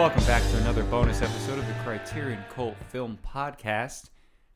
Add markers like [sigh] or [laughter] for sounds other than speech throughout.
Welcome back to another bonus episode of the Criterion Cult Film Podcast.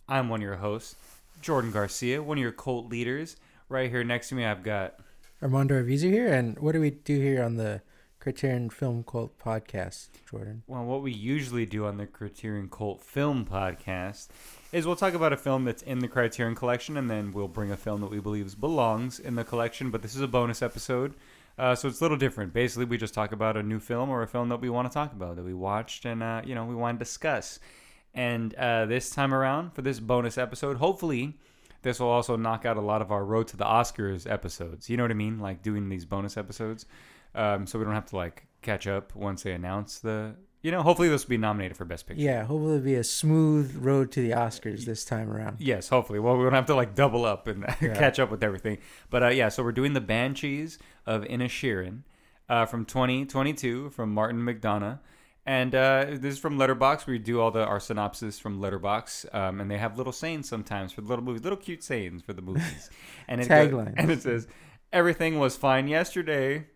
I'm one of your hosts, Jordan Garcia, one of your cult leaders. Right here next to me, I've got Armando Arvizu here, and what do we do here on the Criterion Film Cult podcast, Jordan? well, what we usually do on the Criterion Cult Film Podcast is we'll talk about a film that's in the Criterion Collection, and then we'll bring a film that we believe belongs in the collection. But this is a bonus episode, uh, so it's a little different. Basically, we just talk about a new film or a film that we want to talk about that we watched, and uh, you know we want to discuss. And uh, this time around, for this bonus episode, hopefully this will also knock out a lot of our Road to the Oscars episodes. You know what I mean? Like doing these bonus episodes, um, so we don't have to like catch up once they announce the. You know, hopefully this will be nominated for Best Picture. Yeah, hopefully it'll be a smooth road to the Oscars this time around. Yes, hopefully. Well, we don't have to like double up and [laughs] catch up with everything. But uh, yeah, so we're doing the Banshees of Inisherin uh, from 2022 from Martin McDonagh. And uh, this is from Letterboxd. We do all the our synopsis from Letterboxd, um, and they have little sayings sometimes for the little movies, little cute sayings for the movies. [laughs] And it Taglines. and it says, "Everything was fine yesterday."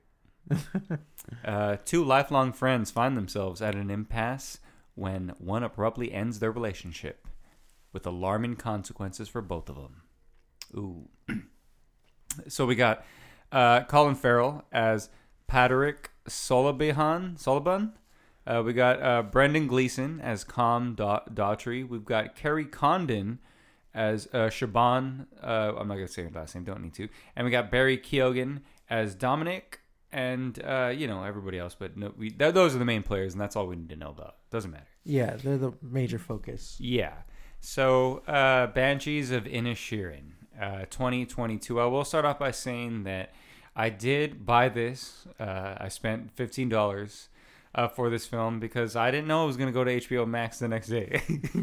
[laughs] uh, two lifelong friends find themselves at an impasse when one abruptly ends their relationship, with alarming consequences for both of them. Ooh. [clears throat] so we got uh, Colin Farrell as Patrick Solabihan. Soliban. Uh, we got uh, Brendan Gleeson as Com da- Daughtry. We've got Kerry Condon as uh, Shaban. Uh, I'm not going to say her last name, don't need to. And we got Barry Keoghan as Dominic and, uh, you know, everybody else. But no, we, th- those are the main players, and that's all we need to know about. Doesn't matter. Yeah, they're the major focus. Yeah. So, uh, Banshees of Inisherin, uh, 2022. I will start off by saying that I did buy this. Uh, I spent $15 uh, for this film because I didn't know it was going to go to HBO Max the next day. [laughs]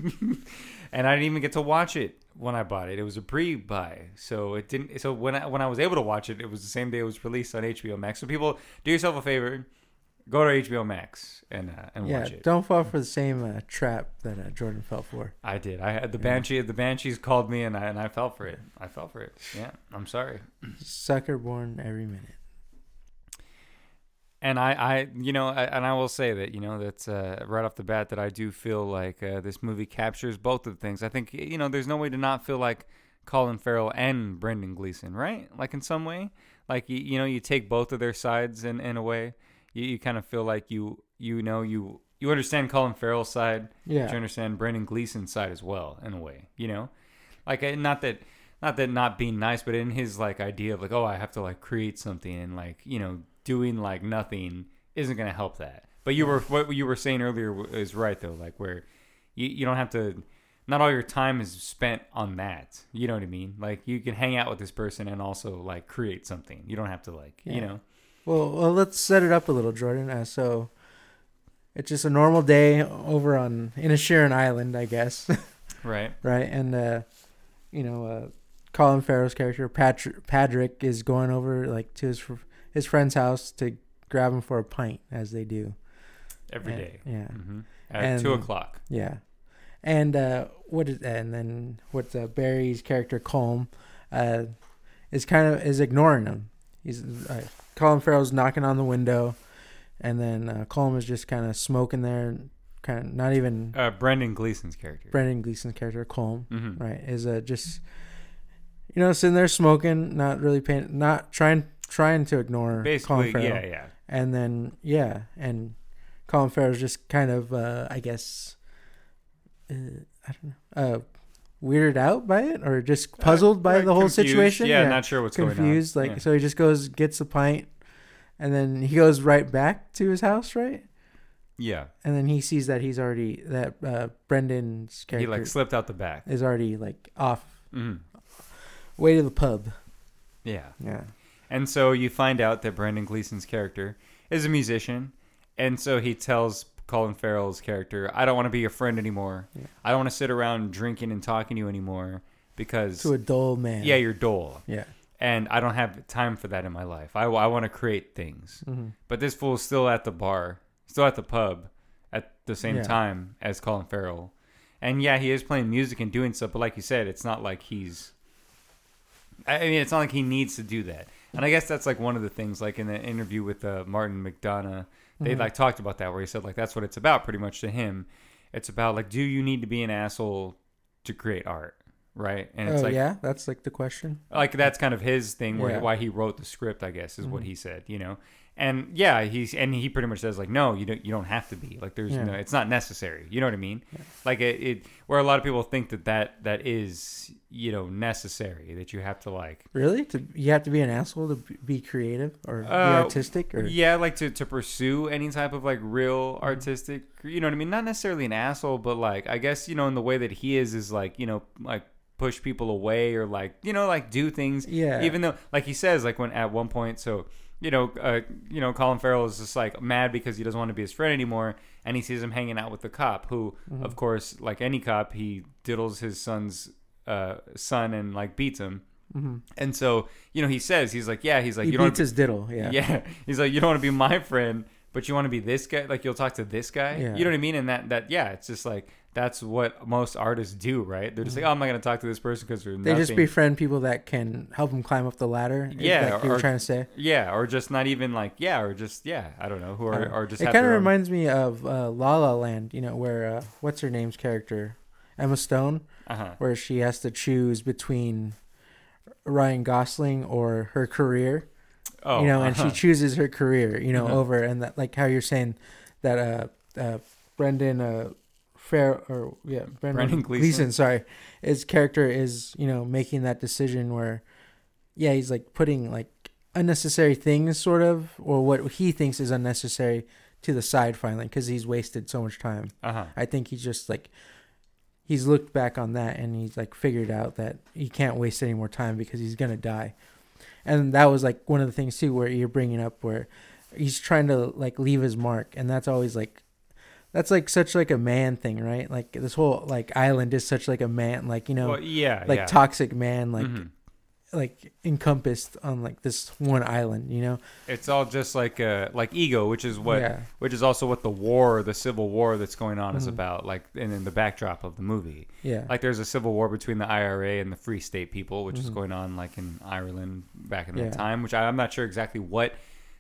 and I didn't even get to watch it when I bought it. It was a pre-buy. So it didn't so when I, when I was able to watch it, it was the same day it was released on HBO Max. So people, do yourself a favor, go to HBO Max and uh, and Yeah, watch it. don't fall for the same uh, trap that uh, Jordan fell for. I did. I had the banshee. The banshees called me, and I and I fell for it. I fell for it. Yeah, I'm sorry. Sucker born every minute. And I, I, you know, I, and I will say that, you know, that's uh, right off the bat that I do feel like uh, this movie captures both of the things. I think, you know, there's no way to not feel like Colin Farrell and Brendan Gleeson, right? Like in some way, like you, you know, you take both of their sides in in a way. You, you kind of feel like you, you know, you you understand Colin Farrell's side, Yeah. you understand Brendan Gleeson's side as well, in a way. You know, like not that not that not being nice, but in his like idea of like, oh, I have to like create something and like you know doing like nothing isn't gonna help that. But you were what you were saying earlier is right though, like where you you don't have to. Not all your time is spent on that. You know what I mean? Like you can hang out with this person and also like create something. You don't have to like you know. Well, well, let's set it up a little, Jordan. Uh, so, it's just a normal day over on Inisherin Island, I guess, [laughs] Right. right? And uh, you know, uh, Colin Farrell's character Patrick Patrick is going over like to his his friend's house to grab him for a pint, as they do Every And- day. Yeah, hmm At And- two o'clock. yeah. And uh, what is and then what uh, Barry's character Colm uh, is kind of is ignoring him. He's uh, Colin Farrell's knocking on the window, and then uh, Colm is just kind of smoking there, kind of not even Uh, Brendan Gleeson's character. Brendan Gleeson's character Colm, hmm right? Is uh, just you know sitting there smoking, not really paying, not trying trying to ignore Basically, Colin Farrell. yeah, yeah. And then yeah, and Colin Farrell's just kind of uh, I guess uh, I don't know uh, weirded out by it or just puzzled by Uh, the whole confused. situation. Yeah, not sure what's confused. going on. Like Yeah. so, he just goes gets a pint, and then he goes right back to his house, right? yeah, And then he sees that he's already that uh, Brendan's character. he like slipped out the back. is already like off hmm way to the pub. Yeah, Yeah, and so you find out that Brendan Gleeson's character is a musician, and so he tells Colin Farrell's character, "I don't want to be your friend anymore. Yeah. I don't want to sit around drinking and talking to you anymore because to a dull man. yeah, you're dull, yeah. and I don't have time for that in my life. I, I want to create things." hmm But this fool's still at the bar, still at the pub at the same Yeah. time as Colin Farrell. And yeah, he is playing music and doing stuff, but like you said, it's not like he's I mean, it's not like he needs to do that. And I guess that's like one of the things, like in the interview with uh, Martin McDonagh, they Mhm. like talked about that, where he said like that's what it's about, pretty much to him. It's about like, do you need to be an asshole to create art, right? And it's oh like, yeah, that's like the question. like that's kind of his thing, where Yeah. why he wrote the script, I guess, is what Mhm. he said, you know. And yeah, he's and he pretty much says like, no, you don't, you don't have to be like, there's Yeah. no, it's not necessary. You know what I mean? Yeah. Like it, it, where a lot of people think that that that is, you know, necessary that you have to like Really? To you have to be an asshole to be creative or be Uh, artistic or Yeah, like to, to pursue any type of like real Mm-hmm. artistic, you know what I mean? Not necessarily an asshole, but like I guess you know in the way that he is is like you know like push people away or like you know like do things. Yeah. Even though like he says like when at one point so you know uh, you know Colin Farrell is just like mad because he doesn't want to be his friend anymore and he sees him hanging out with the cop who Mm-hmm. of course like any cop he diddles his son's uh, son and like beats him. Mhm. And so, you know, he says, he's like, yeah, he's like, he you don't beats his diddle. Yeah. [laughs] yeah. He's like, you don't want to be my friend, but you want to be this guy. Like you'll talk to this guy. Yeah. You know what I mean? And that that yeah, it's just like that's what most artists do, right? They're just like, oh, I'm not gonna talk to this person because they're Mm-hmm. They just befriend people that can help them climb up the ladder. Yeah, like you were trying to say. yeah, or just not even like yeah, or just yeah, I don't know, who are Uh, or just it kind of own- reminds me of uh, La La Land. You know, where uh, what's her name's character, Emma Stone, uh-huh. where she has to choose between Ryan Gosling or her career. Oh, you know, and uh-huh. she chooses her career. You know, Uh-huh. over and that like how you're saying that uh, uh, Brendan uh, Fair or yeah, Brendan, Brendan Gleeson. Sorry, his character is you know making that decision where, yeah, he's like putting like unnecessary things sort of or what he thinks is unnecessary to the side finally because he's wasted so much time. uh-huh. I think he's just like he's looked back on that and he's like figured out that he can't waste any more time because he's gonna die. And that was like one of the things too where you're bringing up where he's trying to like leave his mark and that's always like that's like such like a man thing, right? Like this whole like island is such like a man like you know well, yeah, like yeah. toxic man like Mhm. like encompassed on like this one island, you know? It's all just like uh like ego, which is what Yeah. which is also what the war, the civil war that's going on is Mhm. about, like and in the backdrop of the movie. Yeah. like there's a civil war between the IRA and the Free State people, which is Mhm. going on like in Ireland back in Yeah. that time, which I, I'm not sure exactly what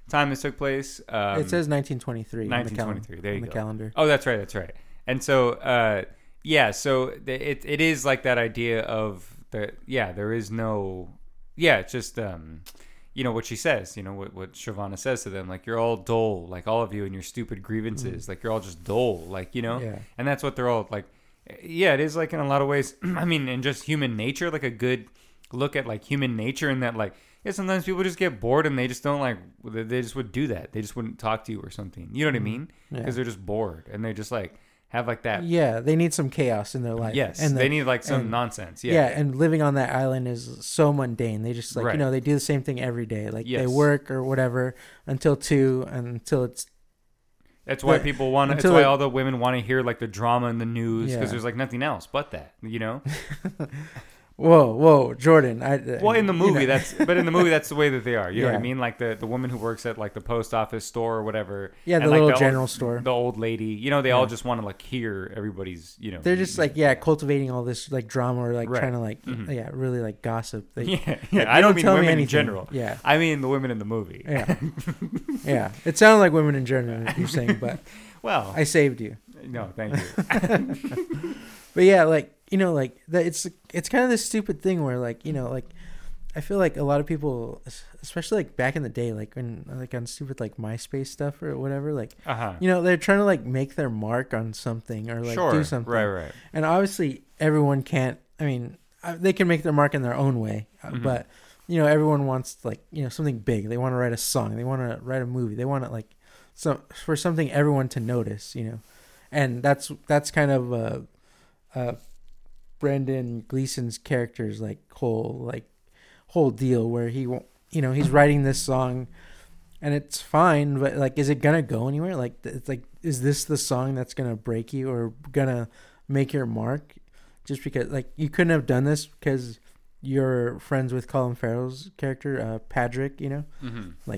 time this took place. Um, it says 1923 on the cal- 1923. There you the go. calendar. Oh, that's right. That's right. And so, uh, yeah, so it it is like that idea of the yeah, there is no yeah, it's just um, you know what she says, you know what what Shavana says to them, like you're all dull, like all of you and your stupid grievances, like you're all just dull, like you know, Mm-hmm. Yeah. and that's what they're all like. Yeah, it is like in a lot of ways. [clears throat] I mean, in just human nature, like a good look at like human nature, and that like yeah, sometimes people just get bored and they just don't like they just would do that. They just wouldn't talk to you or something. You know what I mm-hmm. mean? Yeah. Because they're just bored and they just like have like that. Yeah, they need some chaos in their life. yes, and the- they need like some and- nonsense. yeah. Yeah, and living on that island is so mundane. They just like Right. you know they do the same thing every day. Like they work or whatever until two, and until it's that's why but- people want. That's why it- all the women want to hear like the drama in the news because Yeah. there's like nothing else but that. You know. [laughs] whoa, whoa, Jordan. I Well, in the you movie, know. that's but in the movie, that's the way that they are. You know what I mean? Like the the woman who works at like the post office store or whatever. yeah, the and, like, little old- general store. The old lady. You know, they all just want to like hear everybody's. You know. They're just like yeah, cultivating all this like drama or like Right. trying to like Mhm. yeah, really like gossip. They, [laughs] yeah, like, yeah. they I don't mean tell me women in general. Yeah, I mean the women in the movie. yeah, [laughs] yeah. It sounded like women in general. You're saying, but [laughs] Well, I saved you. no, thank you. But yeah, like you know, like that. It's it's kind of this stupid thing where like you know, like I feel like a lot of people, especially like back in the day, like when like on stupid like MySpace stuff or whatever, like Uh huh. you know they're trying to like make their mark on something or like sure. do something. Right. Right. And obviously, everyone can't. I mean, uh, they can make their mark in their own way, uh, Mhm. but you know, everyone wants like you know something big. They want to write a song. They want to write a movie. They want to like so for something everyone to notice. You know, and that's that's kind of uh, uh, Brendan Gleeson's character's like whole like whole deal where he won't. You know, he's writing this song. And it's fine, but like, is it gonna go anywhere? Like, it's like, is this the song that's gonna break you or gonna make your mark? just because like you couldn't have done this because you're friends with Colin Farrell's character, uh, Patrick. You know, Mm-hmm.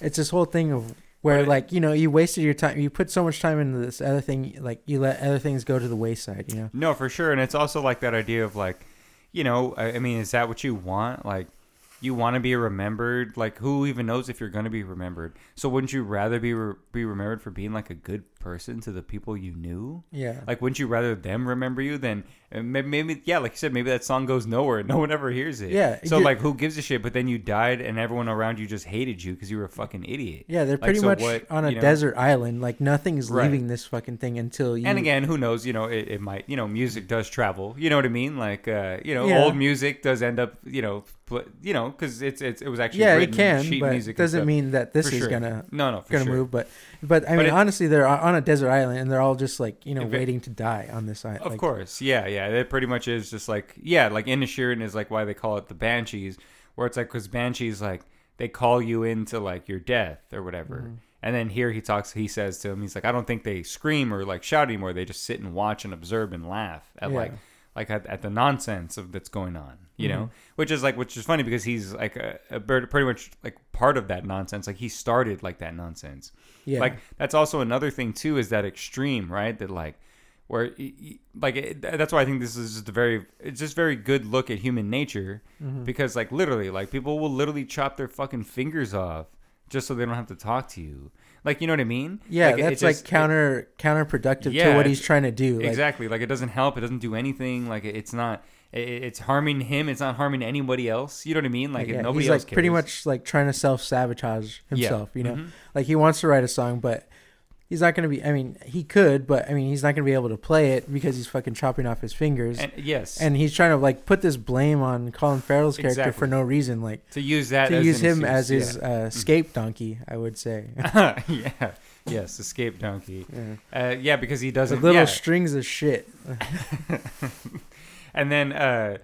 it's this whole thing of where But- like you know you wasted your time. You put so much time into this other thing, like you let other things go to the wayside. You know. No, for sure, and it's also like that idea of like, you know, I, I mean, is that what you want? Like, you want to be remembered? Like, who even knows if you're going to be remembered? So, wouldn't you rather be re- be remembered for being like a good person to the people you knew? Yeah. Like, wouldn't you rather them remember you than uh, may- maybe? Yeah, like you said, maybe that song goes nowhere. [laughs] No one ever hears it. Yeah, So, like, who gives a shit? But then you died, and everyone around you just hated you because you were a fucking idiot. yeah, they're Like, pretty so much what, on a you know? desert island. Like nothing's Right. leaving this fucking thing until you. And again, who knows? You know, it, it might. You know, music does travel. You know what I mean? Like, uh, you know, Yeah. old music does end up. You know, pl- you know, because it's it's it was actually yeah, it can, but music it doesn't mean that this For is sure. gonna no, no, gonna sure. move. But but I But mean, it- honestly, they're on a desert island and they're all just like you know waiting to die on this island. Of like, course, yeah, yeah. It pretty much is just like yeah, like Inisherin is like why they call it the Banshees, where it's like because Banshees like they call you into like your death or whatever. Mhm. And then here he talks, he says to him, he's like, I don't think they scream or like shout anymore. They just sit and watch and observe and laugh at Yeah. like like at, at the nonsense of that's going on, you Mhm. know, which is like which is funny because he's like a, a bird, pretty much like part of that nonsense. Like he started like that nonsense. Yeah. Like that's also another thing too is that extreme, right? That like where like it, that's why I think this is just a very it's just very good look at human nature Mhm. because like literally like people will literally chop their fucking fingers off just so they don't have to talk to you. Like you know what I mean? yeah, Like, it- it that's just- like counter counterproductive Yeah, to what he's trying to do. Like, exactly. Like it doesn't help. It doesn't do anything. Like it- it's not. it- It's harming him. It's not harming anybody else. You know what I mean? Like yeah, nobody he's else like pretty much like trying to self sabotage Yeah. himself. You know, Mhm. like he wants to write a song, but he's not going to be. I mean, he could, but I mean, he's not going to be able to play it because he's fucking chopping off his fingers. And yes, and he's trying to like put this blame on Colin Farrell's character Exactly. for no reason, like to use that to as use him as his yeah. Mm-hmm. uh, scape donkey. I would say. [laughs] yeah. Yes, escape donkey. [laughs] yeah. Uh, yeah, because he doesn't. little yeah. strings of shit. [laughs] and then, uh,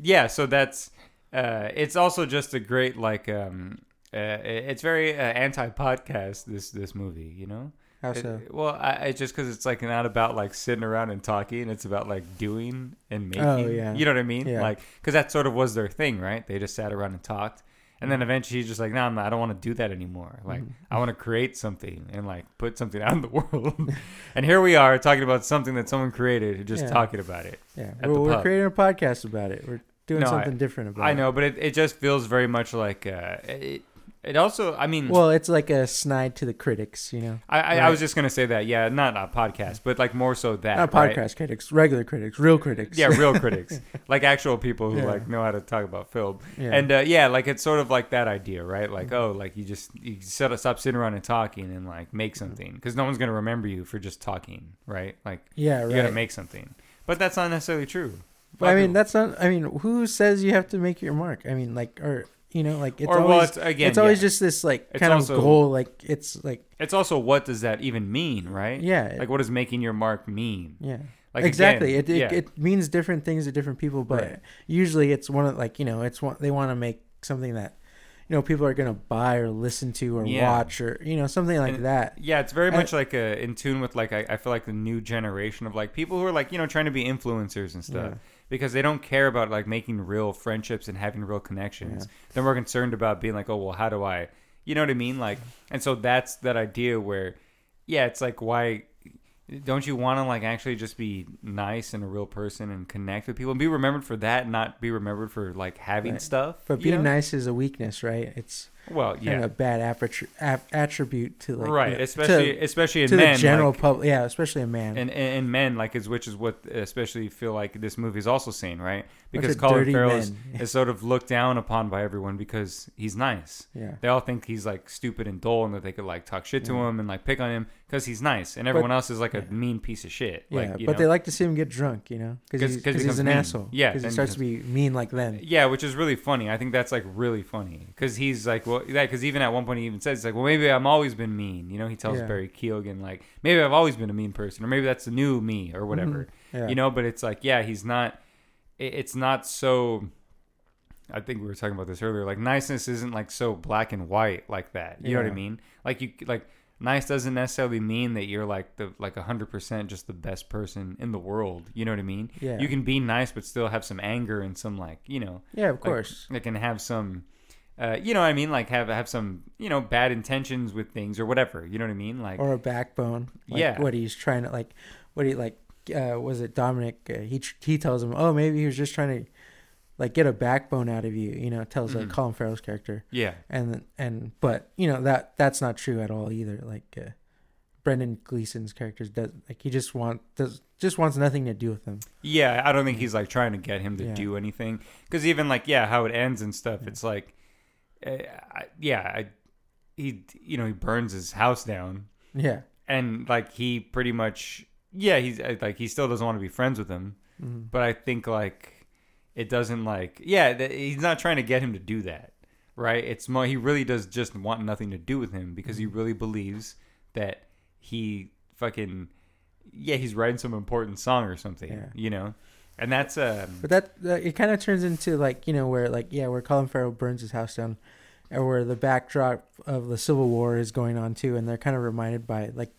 yeah, so that's. Uh, it's also just a great like. Um, uh, it's very uh, anti-podcast. This this movie, you know. How It- so? well, I, I just because it's like not about like sitting around and talking. It's about like doing and making. Oh, yeah. You know what I mean? Yeah. Like because that sort of was their thing, right? They just sat around and talked. And then eventually he's just like, no, I'm I don't want to do that anymore. Like, Mhm. I want to create something and like put something [laughs] out in the world. [laughs] and here we are talking about something that someone created, just Yeah. talking about it. Yeah, well, we're pub. creating a podcast about it. We're doing No, I- something different about it. I know, but it, it just feels very much like uh, it. It also, I mean, Well, it's like a snide to the critics, you know. I, I, I was just gonna say that, yeah, not a podcast, but like more so that, Not right? podcast critics, regular critics, real critics. Yeah, real [laughs] critics, like actual people who Yeah. like know how to talk about film. Yeah. And uh, yeah, like it's sort of like that idea, right? Like, Mhm. oh, like you just you set, stop sitting around and talking and like make Mm-hmm. something because no one's gonna remember you for just talking, right? Like yeah, you gotta make something, but that's not necessarily true. But I mean, that's not. I mean, who says you have to make your mark? I mean, like, or you know, like it's or always well, it's again, it's always yeah. just this like It's kind also- of goal. Like it's like it's also what does that even mean, right? yeah, Like, what does making your mark mean? yeah. Like exactly. again, it, it yeah. it means different things to different people, but Right. usually it's one of like you know it's one they want to make something that you know people are gonna buy or listen to or Yeah. watch or you know something like And- that. Yeah, it's very much like uh, in tune with like I, I feel like the new generation of like people who are like you know trying to be influencers and stuff Yeah. Because they don't care about like making real friendships and having real connections. Yeah. They're more concerned about being like, oh well, how do I, you know what I mean? Like, and so that's that idea where, yeah, it's like why don't you want to like actually just be nice and a real person and connect with people and be remembered for that, and not be remembered for like having Right. stuff. But being know? nice is a weakness, right? It's well, kind yeah, of a bad attribute attribute to like right, you know, especially to, especially in to men, the general like- public. Yeah, especially a man. and, and and men like is which is what especially feel like this movie is also seen right because Colin Farrell is, [laughs] is sort of looked down upon by everyone because he's nice. yeah. They all think he's like stupid and dull and that they could like talk shit to Yeah. him and like pick on him because he's nice and everyone else is like a yeah. mean piece of shit. Yeah, like, you but know? they like to see him get drunk, you know, 'Cause- because 'cause he he's an mean. asshole. Yeah, because he starts to be mean like them. Yeah, which is really funny. I think that's like really funny because he's like, well, yeah, because even at one point he even says, like, well, maybe I've always been mean. You know, he tells Yeah. Barry Keoghan, like, maybe I've always been a mean person, or maybe that's the new me, or mm-hmm. whatever. Yeah. You know, but it's like, yeah, he's not. it- It's not so. I think we were talking about this earlier. Like niceness isn't like so black and white like that. You know what I mean? Like you like nice doesn't necessarily mean that you're like the like hundred percent just the best person in the world. You know what I mean? Yeah. You can be nice but still have some anger and some like you know yeah, of like, course. It can have some, uh, you know what I mean? Like have have some, you know, bad intentions with things or whatever. You know what I mean? Like or a backbone. Like Yeah. What he's trying to like, what he like, uh, was it Dominic? Uh, he he tells him, oh, maybe he was just trying to like get a backbone out of you. You know, tells Mhm. like Colin Farrell's character, Yeah. and and but you know that that's not true at all either. Like uh, Brendan Gleeson's character does like he just want does just wants nothing to do with him. Yeah, I don't think he's like trying to get him to Yeah. do anything. Because even like, yeah, how it ends and stuff, Yeah. it's like, I, yeah, I, he, you know, he burns his house down, Yeah. and like he pretty much, yeah, he's uh, like he still doesn't want to be friends with him. Mhm. But I think like it doesn't like, yeah, th- he's not trying to get him to do that, right? It's more he really does just want nothing to do with him because he Mm-hmm. really believes that he fucking, yeah, he's writing some important song or something, Yeah. you know. And that's um But that, that it kind of turns into like you know where like yeah where Colin Farrell burns his house down, or where the backdrop of the Civil War is going on too, and they're kind of reminded by like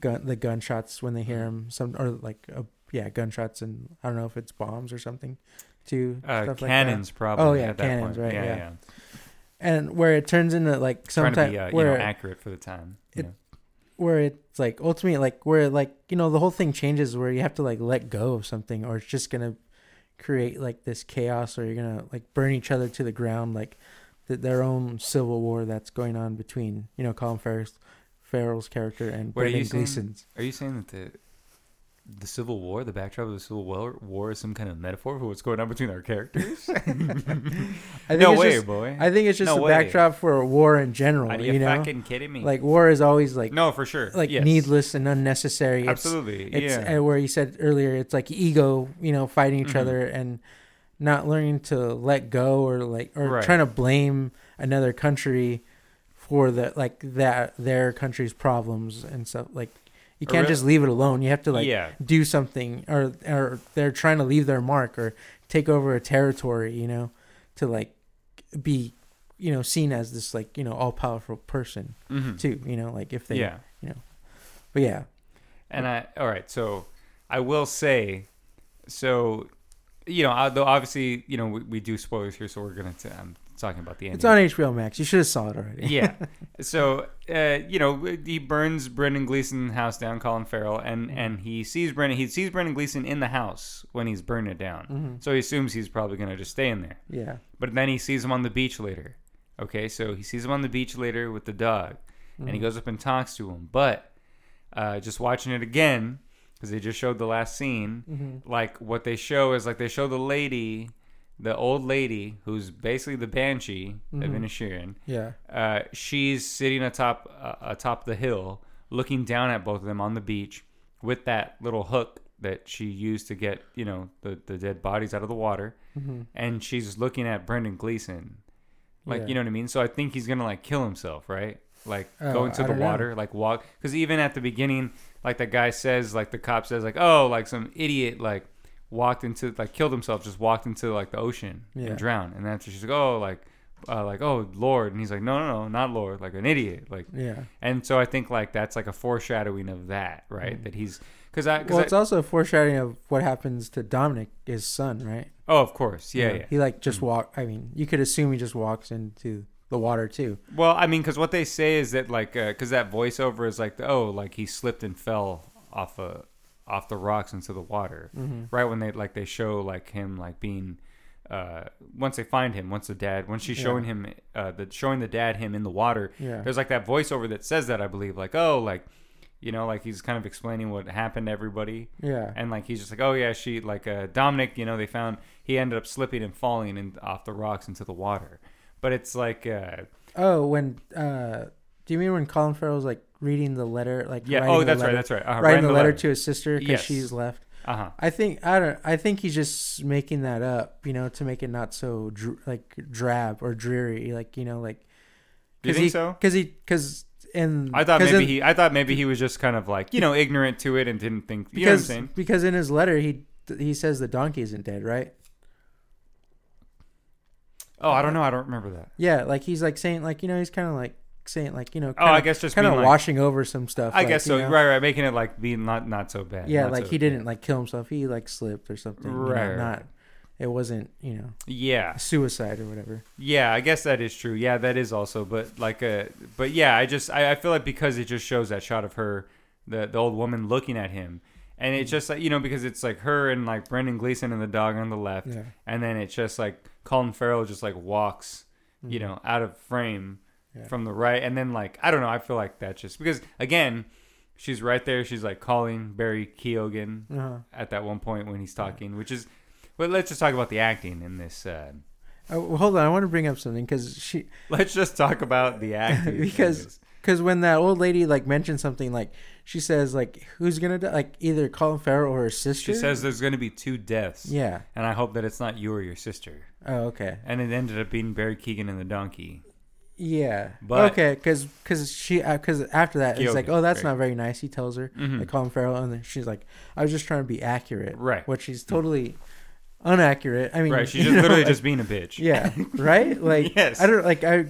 gun the gunshots when they hear them some or like uh, yeah gunshots and I don't know if it's bombs or something, too uh, stuff like cannons probably. Oh, yeah, at that cannons, point. right, Yeah, yeah. yeah. and where it turns into like sometimes uh, you know accurate for the time. It- know. Where it's like ultimately like where like you know the whole thing changes where you have to like let go of something or it's just gonna create like this chaos or you're gonna like burn each other to the ground like th- their own civil war that's going on between you know Colin Farrell's, Farrell's character and What are you Brendan? Gleeson's. Are you saying that the the Civil War, the backdrop of the Civil War, war is some kind of metaphor for what's going on between our characters? [laughs] I think [laughs] no it's way, just, boy. I think it's just No a backdrop for a war in general. Are You, you, know, fucking kidding me? like war is always like no, for sure. like Yes. needless and unnecessary. It's, Absolutely. It's yeah. where you said earlier, it's like ego, you know, fighting each Mhm. other and not learning to let go or like or Right. trying to blame another country for the like that their country's problems and stuff. Like you can't just leave it alone. You have to like yeah. do something or or they're trying to leave their mark or take over a territory, you know, to like be you know seen as this like you know all powerful person Mhm. too. You know, like if they Yeah. You know, but yeah And I, all right, so I will say, so, you know, uh, though obviously, you know, we, we do spoilers here, so we're gonna. T- I'm talking about the ending. it's on HBO Max. You should have saw it already. yeah. [laughs] So, uh, you know, he burns Brendan Gleeson's house down, Colin Farrell, and Mm-hmm. and he sees Brendan. He sees Brendan Gleeson in the house when he's burning it down. Mhm. So he assumes he's probably gonna just stay in there. Yeah. But then he sees him on the beach later. Okay, so he sees him on the beach later with the dog, and he Mhm. goes up and talks to him. But uh, just watching it again because they just showed the last scene. Mhm. Like what they show is like they show the lady, the old lady who's basically the banshee of Mhm. Inisherin. Yeah. Uh, she's sitting atop uh, atop the hill, looking down at both of them on the beach with that little hook that she used to get you know the the dead bodies out of the water, Mhm. and she's looking at Brendan Gleeson, like Yeah. you know what I mean. So I think he's gonna like kill himself, right? Like Oh, go into I the don't know. water, like walk, because even at the beginning, like the guy says, like the cop says, like oh, like some idiot like walked into like killed himself, just walked into like the ocean Yeah. and drowned, and that's she's like oh like. Uh, like oh Lord, and he's like no no no not Lord, like an idiot, like Yeah. and so I think like that's like a foreshadowing of that, right? Mhm. That he's because I, cause Well, I it's also a foreshadowing of what happens to Dominic, his son, right? oh of course, yeah, You know, yeah. He like just Mm. walk. I mean, you could assume he just walks into the water too. Well, I mean, because what they say is that like because that voiceover is like oh like he slipped and fell off a off the rocks into the water, Mm-hmm. right when they like they show like him like being uh once they find him once the dad once she's Yeah. showing him uh the showing the dad him in the water Yeah. there's like that voiceover that says that I believe like oh like you know like he's kind of explaining what happened to everybody Yeah. and like he's just like oh yeah she like uh dominic you know they found he ended up slipping and falling in, off the rocks into the water but it's like uh Oh, when uh, do you mean when Colin Farrell's like reading the letter, like yeah writing oh the that's letter, right that's right uh, writing the letter, to his sister because Yes. she's left. uh-huh I think I don't. I think he's just making that up, you know, to make it not so dr- like drab or dreary, like you know, like. Do you think he, so? Because he, because in i thought maybe in- he i thought maybe he was just kind of like you know ignorant to it and didn't think you know what i'm because because in his letter he he says the donkey isn't dead, right? oh i don't know i don't remember that Yeah, like he's like saying like you know he's kind of like saying like you know oh i guess just kind of like, washing over some stuff. i like, guess you so know? right right making it like being not not so bad Yeah, like so- he didn't like kill himself. He like slipped or something. you know, Right, right. Not. It wasn't you know yeah suicide or whatever. Yeah, I guess that is true. Yeah, that is also, but like a but yeah, I just I, I feel like because it just shows that shot of her, the the old woman looking at him, and it's just like you know because it's like her and like Brendan Gleeson and the dog on the left, Yeah. and then it's just like Colin Farrell just like walks, you know, out of frame Mm-hmm. Yeah. from the right, and then like I don't know, I feel like that's just because again, she's right there, she's like calling Barry Keoghan Uh-huh. at that one point when he's talking, which is. But let's just talk about the acting in this. Uh, Oh, hold on, I want to bring up something because she [laughs] let's just talk about the acting [laughs] Because- because when that old lady like mentioned something like she says like who's gonna die like either Colin Farrell or her sister. she says there's to be two deaths, yeah. and I hope that it's not you or your sister. Oh, okay. And it ended up being Barry Keoghan and the donkey. Yeah. But- okay, because because she because after that it's like oh that's right. not very nice. He tells her Mhm. Colin Farrell, and then she's like I was just trying to be accurate, Right. Which she's totally inaccurate. I mean, Right, she's just know, literally like- just being a bitch. yeah, right. [laughs] Like Yes. I don't like I.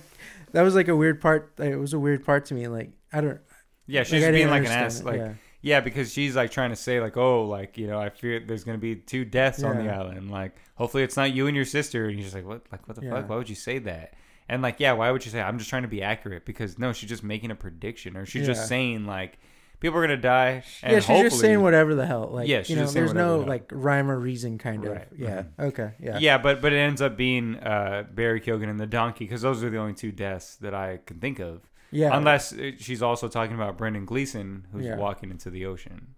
That was like a weird part. It was a weird part to me. Like I don't. Yeah, she's like, I being like an ass. it, Like, yeah. yeah. because she's like trying to say like, oh, like you know, I fear there's gonna be two deaths on the island. Like, hopefully it's not you and your sister. And you're just like, what? Like, what the Yeah. fuck? Why would you say that? And like, yeah, why would you say I'm just trying to be accurate? Because no, she's just making a prediction, or she's Yeah. just saying like, people are gonna die. And yeah, she's just saying whatever the hell. Like, Yeah, you know, just there's no like rhyme or reason kind of. Right, Yeah. mhm. Okay. Yeah. Yeah. but but it ends up being uh, Barry Keoghan and the donkey because those are the only two deaths that I can think of. Yeah. Unless uh, she's also talking about Brendan Gleeson, who's Yeah. walking into the ocean.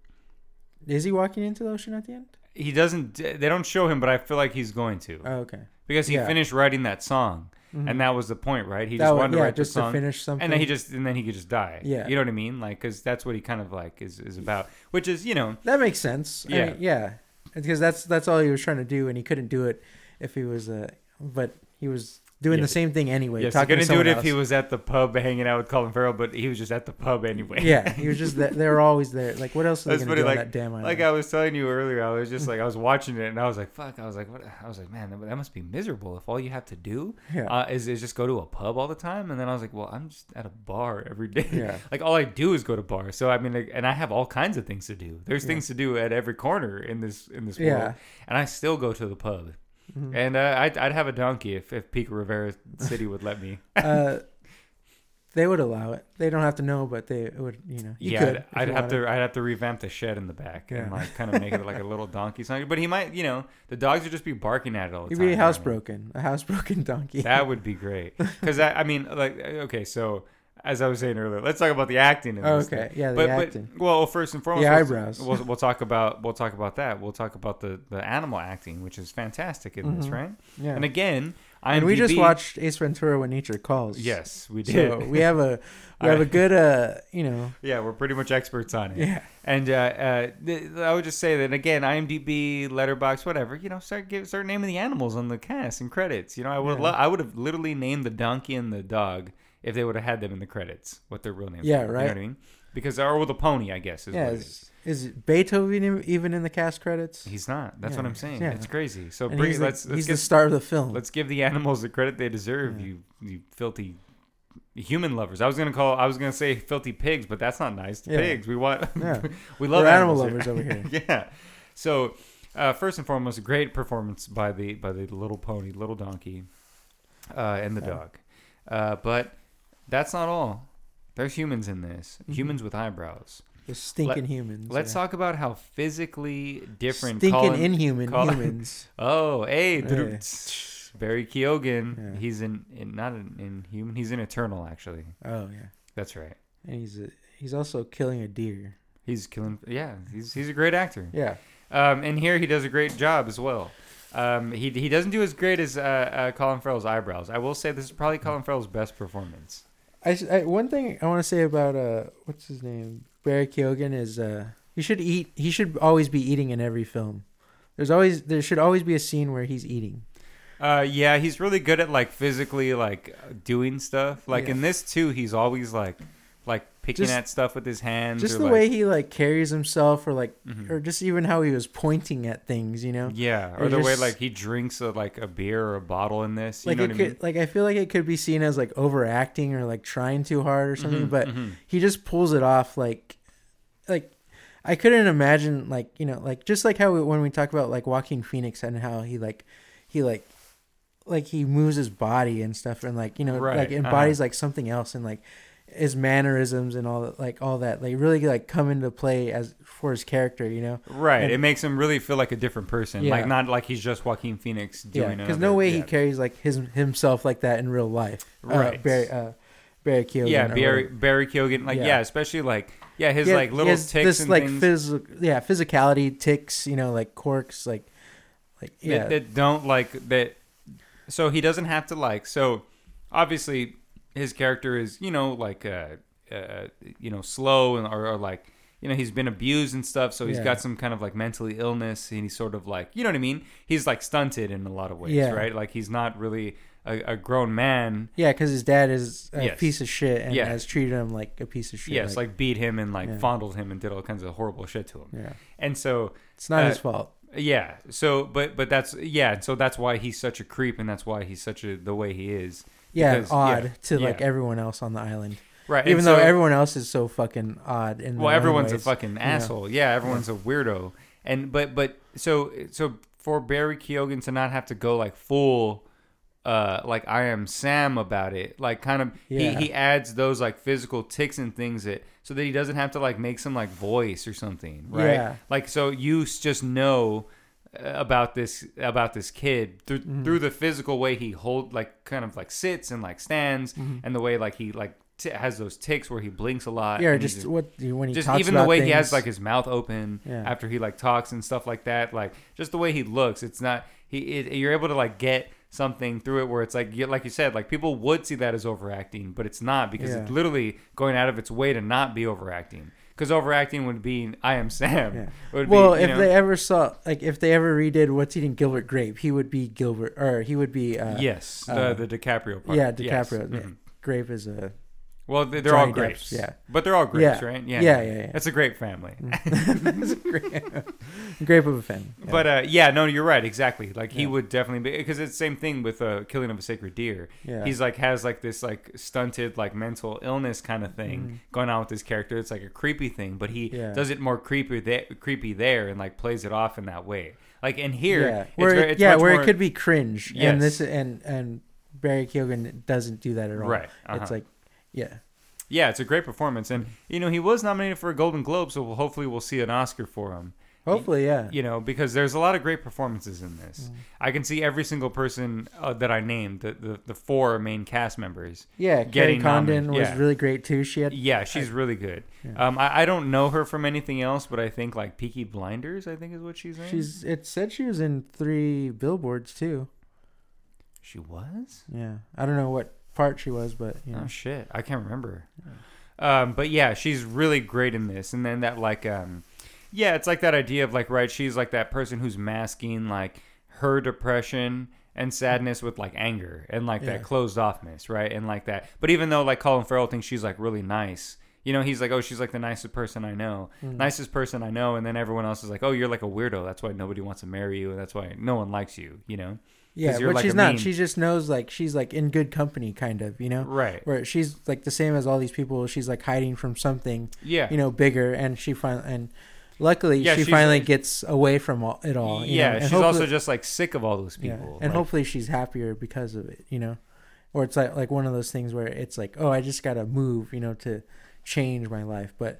Is he walking into the ocean at the end? He doesn't. They don't show him, but I feel like he's going to Oh, okay. because he yeah. finished writing that song, Mhm. and that was the point, right? He That just was- wanted to yeah, write the just to song, finish something. and then he just and then he could just die. Yeah. you know what I mean? Like, because that's what he kind of like is is about, which is you know, That makes sense. I Yeah. mean, yeah. Because that's that's all he was trying to do, and he couldn't do it if he was uh But he was doing Yeah. the same thing anyway. yes, he talking to couldn't do it someone if he was at the pub hanging out with Colin Farrell, but he was just at the pub anyway. yeah, he was just there, [laughs] they're always there. Like, what else are That's they to funny, do like- that damn island? Like I was telling you earlier, I was just like I was watching it and I was like, "Fuck!" I was like, "What?" I was like, "Man, that, that must be miserable if all you have to do yeah. uh, is is just go to a pub all the time." And then I was like, "Well, I'm just at a bar every day. Yeah. [laughs] like all I do is go to bars. So I mean, like, and I have all kinds of things to do. There's Yeah. things to do at every corner in this in this world, Yeah. and I still go to the pub. Mhm. And uh, I'd, I'd have a donkey if if Pico Rivera City would let me. [laughs] uh, they would allow it. They don't have to know, but they would. You know, you yeah, could. I'd, I'd have to I'd have to revamp the shed in the back and like kind of make it like a [laughs] little donkey sign. But he might, you know, the dogs would just be barking at it all the You'd time. be you know? housebroken. A housebroken [laughs] donkey. That would be great. Because I, I mean, like, okay, so as I was saying earlier, let's talk about the acting. In Oh, this okay. thing. Yeah, the but, acting. but well, first and foremost, The eyebrows. We'll, we'll talk about we'll talk about that. We'll talk about the the animal acting, which is fantastic in this, Mhm. right? yeah. And again, and we just watched Ace Ventura: When Nature Calls. Yes, we did. So we have a [laughs] we have a good uh you know yeah, we're pretty much experts on it. yeah And uh, uh, th- I would just say that again, IMDb, Letterboxd, whatever. You know, start give, start naming the animals on the cast and credits. You know, I would Yeah. lo- I would have literally named the donkey and the dog if they would have had them in the credits, what their real names. Yeah, were, You know right. what I mean? Because or with the pony, I guess is yeah is, is Beethoven even in the cast credits? He's not. That's Yeah, what I'm saying. yeah. It's crazy. So bring he's, let's the, let's he's give, the star of the film. let's give the animals the credit they deserve. Yeah. You you filthy human lovers. I was gonna call. I was gonna say filthy pigs, but that's not nice. to. Pigs. We want. Yeah. [laughs] we love We're animal lovers over here. [laughs] yeah. So uh, first and foremost, a great performance by the by the little pony, little donkey, uh, and the dog. Uh, but that's not all. There's humans in this. Mhm. Humans with eyebrows. The stinking humans. Let's yeah. talk about how physically different. Stinking Colin- inhuman Colin- humans. [laughs] Oh, hey, Hey. Barry Keoghan. Yeah. He's in, in not in, in human. He's in Eternal, actually. Oh yeah, That's right. and he's a, he's also killing a deer. He's killing. Yeah, he's he's a great actor. Yeah. Um, and here he does a great job as well. Um, he he doesn't do as great as uh, uh, Colin Farrell's eyebrows. I will say this is probably Colin Farrell's best performance. I, I- one thing I want to say about uh what's his name Barry Keoghan is uh he should eat he should always be eating in every film. There's always there should always be a scene where he's eating. Uh, yeah, he's really good at like physically like doing stuff. Like Yeah. in this too, he's always like picking Just- at stuff with his hands. Just the like, way he like carries himself or like Mhm. or just even how he was pointing at things, you know. Yeah, or Or the way like he drinks a, like a beer or a bottle in this. You Like know it what could I mean? like I feel like it could be seen as like overacting or like trying too hard or something, Mhm, but mhm. he just pulls it off like like I couldn't imagine like you know like just like how we, when we talk about like Joaquin Phoenix and how he like he like like he moves his body and stuff and like you know Right, like uh-huh. embodies like something else and like his mannerisms and all that, like all that, like really like come into play as for his character, you know? Right. And- it makes him really feel like a different person. Yeah. Like not like he's just Joaquin Phoenix Yeah, doing because no way he carries like his himself like that in real life. Uh, Right. Barry, uh, Barry Keoghan. Yeah, Barry. Barry Keoghan. Like Yeah. yeah. especially like yeah, his like little ticks this and like things physical, yeah, physicality, ticks, you know, like quirks, like, like yeah, that, that don't like that. So he doesn't have to like. So obviously his character is you know like uh, uh you know slow and or, or like you know he's been abused and stuff. So he's Yeah. got some kind of like mentally illness and he's sort of like you know what I mean. He's like stunted in a lot of ways, Yeah. right? Like he's not really a, a grown man. yeah, because his dad is a Yes. piece of shit and Yeah. has treated him like a piece of shit. Yes, like, beat him and like fondled him and did all kinds of horrible shit to him. yeah, And so it's not Uh, his fault. Yeah. So, but but that's yeah. So that's why he's such a creep, and that's why he's such a the way he is. Yeah, because- odd yeah, to like yeah. everyone else on the island. Right. Even and though everyone else is so fucking odd. In well, everyone's a fucking asshole. Yeah, everyone's a weirdo. And but but so so for Barry Keoghan to not have to go like full. Uh, like I am Sam about it. Like kind of Yeah. he, he adds those like physical ticks and things that so that he doesn't have to like make some like voice or something, right? Yeah. Like so you just know about this about this kid through Mm-hmm. through the physical way he hold like kind of like sits and like stands Mm-hmm. and the way like he like t- has those ticks where he blinks a lot. Yeah, just what when he just talks even the way he has like his mouth open Yeah. after he like talks and stuff like that like just the way he looks it's not he it, you're able to like get something through it where it's like like you said like people would see that as overacting but it's not because it's literally going out of its way to not be overacting because overacting would be I am Sam Yeah. [laughs] would Well, be, if know- they ever saw, like, if they ever redid "What's Eating Gilbert Grape," he would be Gilbert, or he would be. Uh, yes uh, the the DiCaprio part yeah, Yes. DiCaprio. yeah. Mhm. Grape is a. well they- they're all Johnny Depp's, grapes yeah. but they're all grapes Yeah. right Yeah, yeah, yeah. it's a great family [laughs] grape [laughs] of a fan. Yeah. But uh, yeah, no, you're right, exactly. Like he Yeah. would definitely be because it's the same thing with uh, killing of a sacred deer. Yeah. He's like has like this like stunted like mental illness kind of thing Mhm. going on with his character. It's like a creepy thing, but he Yeah. does it more creepy there, creepy there, and like plays it off in that way. Like in here, yeah, it's where very, it, yeah, where more- it could be cringe, Yes. and this and and Barry Keoghan doesn't do that at all. right. uh-huh. It's like, yeah, yeah, it's a great performance, and you know he was nominated for a Golden Globe, so we'll, hopefully we'll see an Oscar for him. hopefully, yeah. you know because there's a lot of great performances in this Mm. i can see every single person uh, that i named the, the the four main cast members Yeah, Kerry Condon nominated, was yeah. really great too. She had yeah she's really good Yeah. um I, I don't know her from anything else but i think like peaky blinders i think is what she's in she's it said she was in three billboards too. she was Yeah, I don't know what part she was, but you know, oh shit. I can't remember. Um but yeah she's really great in this. And then that like um yeah it's like that idea of like right she's like that person who's masking like her depression and sadness with like anger and like Yeah. that closed offness right and like that. But even though like colin farrell thinks she's like really nice you know he's like oh she's like the nicest person i know. Mm. nicest person i know and then everyone else is like oh you're like a weirdo. That's why nobody wants to marry you and that's why no one likes you you know yeah, but like she's not. mean- She just knows like she's like in good company, kind of. You know, right where she's like the same as all these people. She's like hiding from something, yeah you know, bigger, and she finally and luckily Yeah, she finally gets away from all, it all. you yeah know, and she's also just like sick of all those yeah, people and like- hopefully she's happier because of it. You know, or it's like like one of those things where it's like, oh, I just gotta move, you know, to change my life. But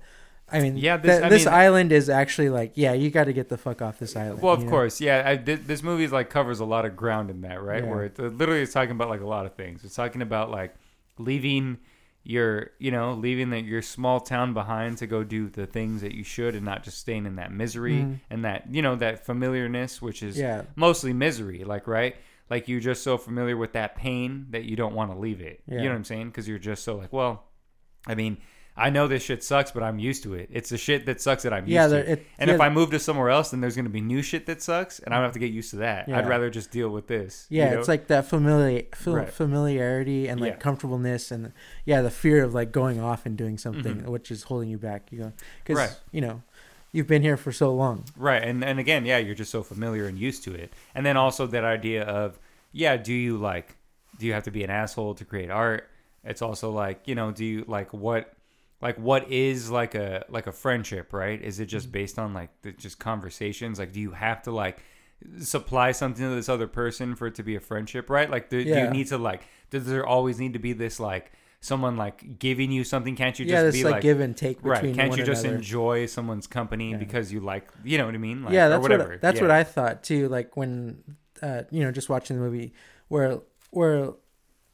I mean, Yeah, yeah, this- I this mean- island is actually like, yeah, you got to get the fuck off this island. Well, of know? course, yeah. I, this, this movie like covers a lot of ground in that, right? Yeah. Where it, literally it's talking about like a lot of things. It's talking about like leaving your, you know, leaving the, your small town behind to go do the things that you should, and not just staying in that misery Mhm. and that you know that familiarness, which is Yeah, mostly misery. Like right, like you're just so familiar with that pain that you don't want to leave it. You know what I'm saying? Because you're just so like, well, I mean. I know this shit sucks, but I'm used to it. It's the shit that sucks that I'm used yeah, to. it, And yeah, if I move to somewhere else, then there's going to be new shit that sucks, and I don't have to get used to that. Yeah. I'd rather just deal with this. you yeah, know? it's like that familiar, fam- Right. familiarity and like Yeah. comfortableness and yeah, the fear of like going off and doing something Mhm. which is holding you back. You know, because Right. you know, you've been here for so long. right. And and again, yeah, you're just so familiar and used to it. And then also that idea of, yeah, do you like, do you have to be an asshole to create art? It's also like, you know, do you like what, like what is like a like a friendship, right? Is it Mm-hmm. just based on like the, just conversations? Like, do you have to like supply something to this other person for it to be a friendship, right? Like, do, do you need to like, does there always need to be this like someone like giving you something? Can't you just yeah, this be like, like, give and take between right? Can't you just another. enjoy someone's company Yeah. because you like, you know what I mean? Like, yeah, or that's whatever. what that's Yeah. what I thought too. Like when, uh, you know, just watching the movie, where where,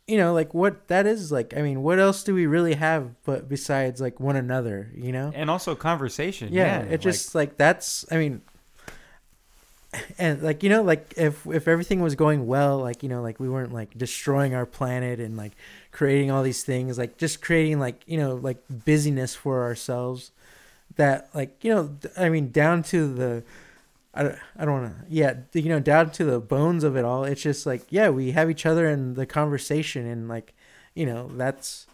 you know, like what that is like. I mean, what else do we really have but besides like one another? You know? and also conversation. Yeah, Yeah, it just like that's. I mean, [sighs] and like you know, like if if everything was going well, like you know, like we weren't like destroying our planet and like creating all these things, like just creating like you know like busyness for ourselves. That like you know, I mean, down to the. I don't, I don't want to, yeah, you know, down to the bones of it all. It's just like, yeah, we have each other in the conversation, and like, you know, that's,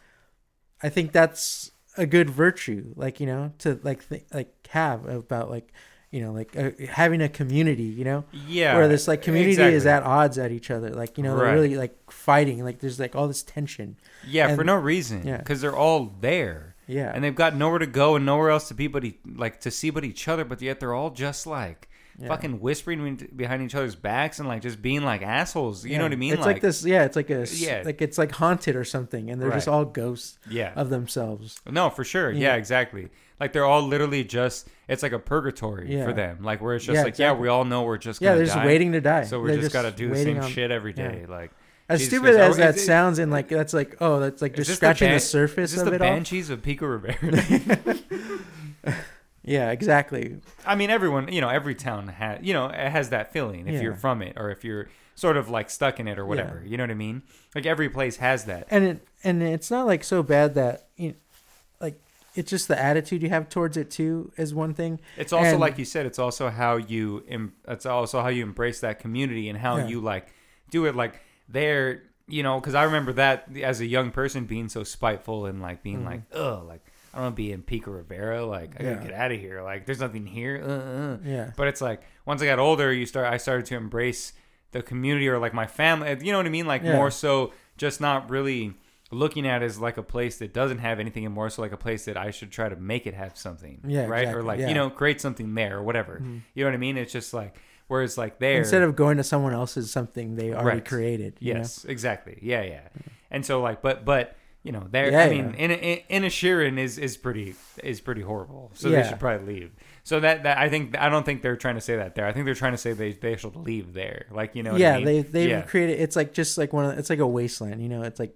I think that's a good virtue, like you know, to like th- like have about like, you know, like uh, having a community, you know, yeah, where this like community is at odds at each other, like you know, they're really like fighting, like there's like all this tension, yeah, for no reason. yeah. because they're all there. yeah, and they've got nowhere to go and nowhere else to be but e- like to see but each other but yet they're all just like Yeah. fucking whispering behind each other's backs and like just being like assholes you Yeah. know what i mean It's like, this, yeah, it's like a, Yeah. like it's like haunted or something, and they're just all ghosts yeah of themselves. no for sure yeah. Yeah. exactly like they're all literally just it's like a purgatory for them like where it's just like yeah we all know we're just Yeah, they're just die, waiting to die. so we They're just, gotta do the same on- shit every day. like As Jesus stupid Christ. as that it- sounds, and like that's like oh, that's like just this the scratching the, surface of the it all. banshees of pico rivera [laughs] [laughs] Yeah, exactly. I mean, everyone, you know, every town has, you know, it has that feeling if Yeah. you're from it or if you're sort of like stuck in it or whatever. You know what I mean? Like every place has that. And it and it's not like so bad that you like it's just the attitude you have towards it too is one thing. It's also And- like you said. It's also how you. Em- it's also how you embrace that community and how Yeah. you like do it. Like they're, you know, because I remember that as a young person being so spiteful and like being Mhm. like, ugh, like I don't want to be in Pico Rivera. Like I gotta get out of here. Like there's nothing here. Uh, uh. Yeah. But it's like once I got older, you start. I started to embrace the community or like my family. You know what I mean? Like Yeah. more so, just not really looking at it as like a place that doesn't have anything, and more so like a place that I should try to make it have something. Yeah, Right. Or like yeah. you know, create something there or whatever. Mhm. You know what I mean? It's just like whereas like there Instead of going to someone else's something they already Right. created. you know? Yes, exactly. Yeah, yeah. And so like, but but you know, there. Yeah, I mean, yeah. in in Inisherin is is pretty is pretty horrible. So they should probably leave. So that that I think I don't think they're trying to say that there. I think they're trying to say they they should leave there. Like you know. Yeah, I mean? they they've Yeah. created. It's like just like one. Of, it's like a wasteland. You know, it's like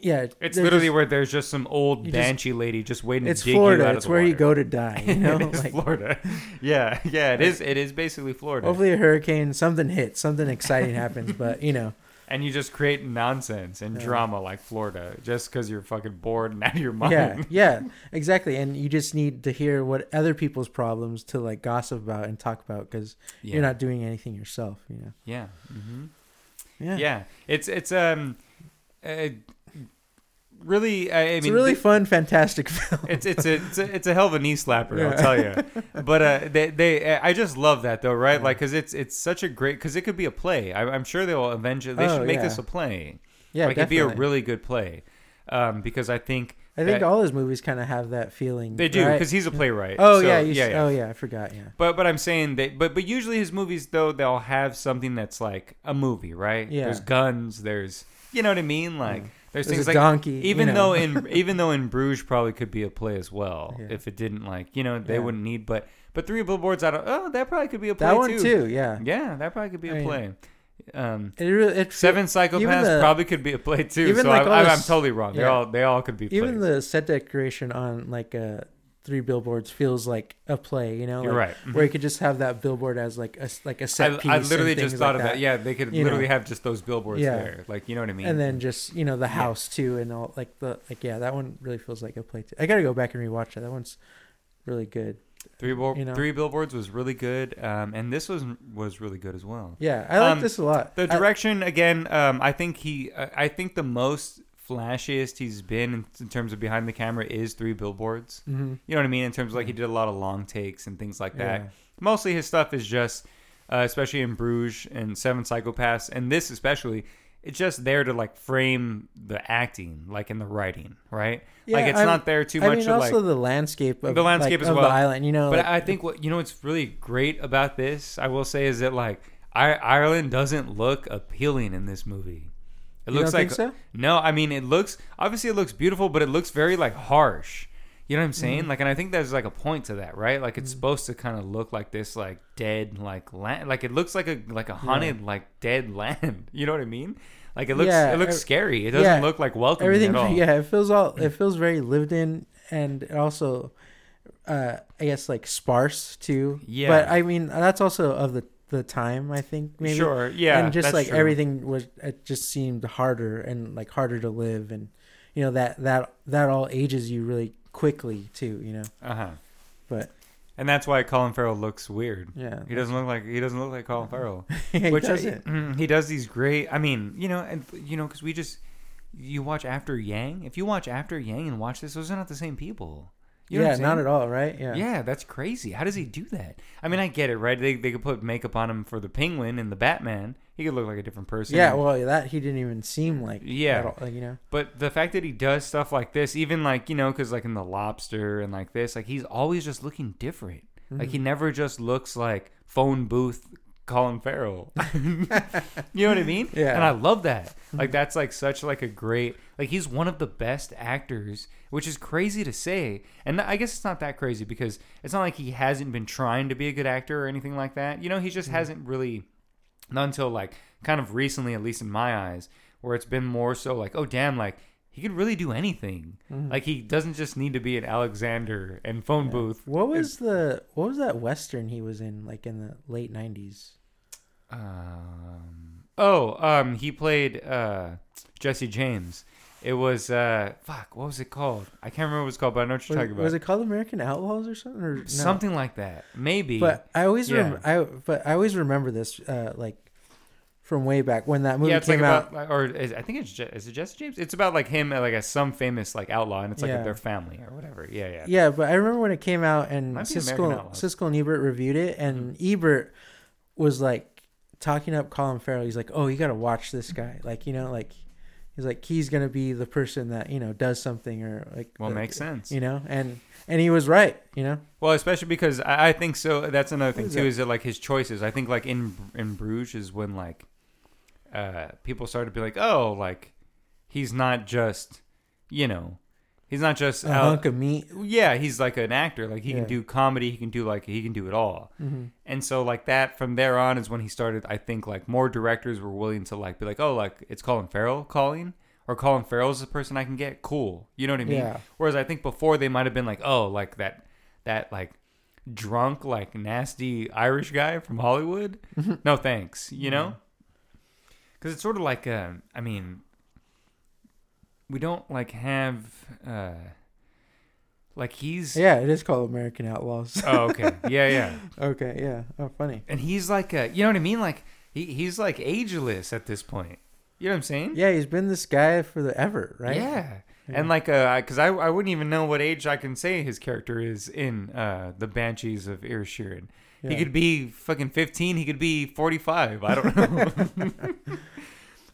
yeah. It's literally just- where there's just some old You just- banshee lady just waiting it's to dig you Florida. out It's where you go to die. You know, [laughs] like Florida. Yeah, yeah. It is. It is basically Florida. hopefully a hurricane, something hits, something exciting happens. But you know, and you just create nonsense and Yeah. drama like Florida just because you're fucking bored and [laughs] out of your mind. yeah, yeah, exactly. And you just need to hear what other people's problems to like gossip about and talk about because yeah. you're not doing anything yourself. You know. Yeah. hmm Yeah. Yeah. It's it's um, uh, really. I, I It's mean, a really th- fun, fantastic [laughs] film. it's it's a, it's a it's a hell of a knee slapper, Yeah. I'll tell you. [laughs] But uh, they they I just love that though, right? Yeah. Like, cause it's it's such a great because it could be a play. I, I'm sure they'll eventually they Oh, should make yeah. this a play. yeah, like definitely. it'd be a really good play, um, because I think I think that- all his movies kind of have that feeling. they do right? because he's a playwright. Oh So, yeah, you yeah, yeah. Oh yeah, I forgot. Yeah. But but I'm saying that but but usually his movies though they'll have something that's like a movie, right? Yeah. There's guns, there's you know what I mean? Like. There's, things a like donkey. you even know. though in [laughs] even though in Bruges probably could be a play as well Yeah. if it didn't like you know they Yeah. wouldn't need but but three billboards out of oh that probably could be a play that one too. too. Yeah. Yeah, that probably could be I a mean, play. Um, It really it Seven Psychopaths the- probably could be a play too. even so like I'm, I'm, I'm totally wrong. They all they all could be plays. even the set decoration on like uh three billboards feels like a play. You know, You're like, right. Mhm. Where you could just have that billboard as like a like a set I, piece. I literally just thought like of that. Yeah, they could You literally know. have just those billboards Yeah. there. Like you know what I mean? And then just you know the house too, and all like the like yeah, that one really feels like a play too. I gotta go back and rewatch that. That one's really good. Three bill- you know. three billboards was really good, um, and this was was really good as well. Yeah, I like Um, this a lot. The I- direction again, um, I think he, I think the most flashiest he's been in, in terms of behind the camera is three billboards. Mhm. You know what I mean? In terms of like he did a lot of long takes and things like that. Yeah. Mostly his stuff is just, uh, especially in Bruges and Seven Psychopaths, and this especially. It's just there to like frame the acting, like in the writing, right? like it's I'm- not there too I much mean, to also like the landscape of The landscape like, as well. the island. You know, But like, I think what you know what's really great about this, I will say, is that like I, Ireland doesn't look appealing in this movie. It You looks like think so? no. I mean, it looks obviously it looks beautiful, but it looks very like harsh. You know what I'm saying? Mm-hmm. Like, and I think there's like a point to that, right? Like, it's supposed to kind of look like this, like dead, like land. Like it looks like a like a haunted, like dead [laughs] land. You know what I mean? Like it looks Yeah, it looks ev- scary. It doesn't yeah, look like welcoming Everything, at all. yeah, it feels all. It feels very lived in, and it also, uh, I guess like sparse too. Yeah. but I mean that's also of the the time. I think maybe. Sure. Yeah. and just like true. everything was, it just seemed harder and like harder to live, and you know that that that all ages you really quickly too. You know, Uh huh. but And that's why Colin Farrell looks weird. yeah, He doesn't look like he doesn't look like Colin Farrell. [laughs] he Which doesn't. I- he does these great. I mean, you know, and you know, because we just you watch After Yang. If you watch After Yang and watch this, those are not the same people. You know yeah, not at all, right? Yeah. Yeah, that's crazy. How does he do that? I mean, I get it, right? They they could put makeup on him for the Penguin and the Batman. He could look like a different person. Yeah, well, that he didn't even seem like Yeah. at all, like, you know. But the fact that he does stuff like this, even like you know, because like in the Lobster and like this, like he's always just looking different. Like Mm-hmm. he never just looks like phone booth Colin Farrell. [laughs] you know what I mean? Yeah. And I love that. Like that's like such like a great like he's one of the best actors, which is crazy to say. And I guess it's not that crazy because it's not like he hasn't been trying to be a good actor or anything like that. You know, he just hasn't really not until like kind of recently, at least in my eyes, where it's been more so like, oh damn, like he could really do anything. Like he doesn't just need to be an Alexander and phone booth. What was the what was that western he was in like in the late nineties? Um, oh, um, he played uh, Jesse James. It was uh, fuck, what was it called? I can't remember what it's called, but I know what you're Was, talking about. was it called American Outlaws or something? Or no? Something like that, maybe. But I always Yeah. rem- I but I always remember this uh, like from way back when that movie yeah, came like out. about, or is, I think it's Je- is it Jesse James? It's about like him, like a some famous like outlaw, and it's like Yeah. their family or whatever. Yeah, yeah. Yeah, but I remember when it came out and Might be American Siskel Siskel and Ebert reviewed it, and Mm-hmm. Ebert was like talking up Colin Farrell. He's like, "Oh, you got to watch this guy." Like, you know, like he's like he's gonna be the person that you know does something or like. Well, the- makes sense. You know, and and he was right. You know. Well, especially because I, I think so. That's another thing too. that? Is that like his choices? I think like in in Bruges is when like uh people started to be like, oh, like he's not just you know he's not just A out- hunk of meat. yeah he's like an actor. Like he Yeah. can do comedy. He can do like he can do it all. hmm And so like that from there on is when he started. I think like more directors were willing to like be like, oh, like it's Colin Farrell calling. Or Colin Farrell's the person I can get. Cool, you know what I mean? Yeah. Whereas I think before they might have been like, oh, like that, that like drunk, like nasty Irish guy from Hollywood. [laughs] no thanks, you know. Because it's sort of like, uh, I mean, we don't like have, uh like he's. Yeah, it is called American Outlaws. Oh, okay. Yeah, yeah. [laughs] okay, yeah. Oh, funny. And he's like, a, you know what I mean? Like he he's like ageless at this point. You know what I'm saying? Yeah, he's been this guy for the ever, right? Yeah. And like, uh, because I, I wouldn't even know what age I can say his character is in uh, the Banshees of. He Yeah. could be fucking 15. He could be 45. I don't [laughs] know. [laughs]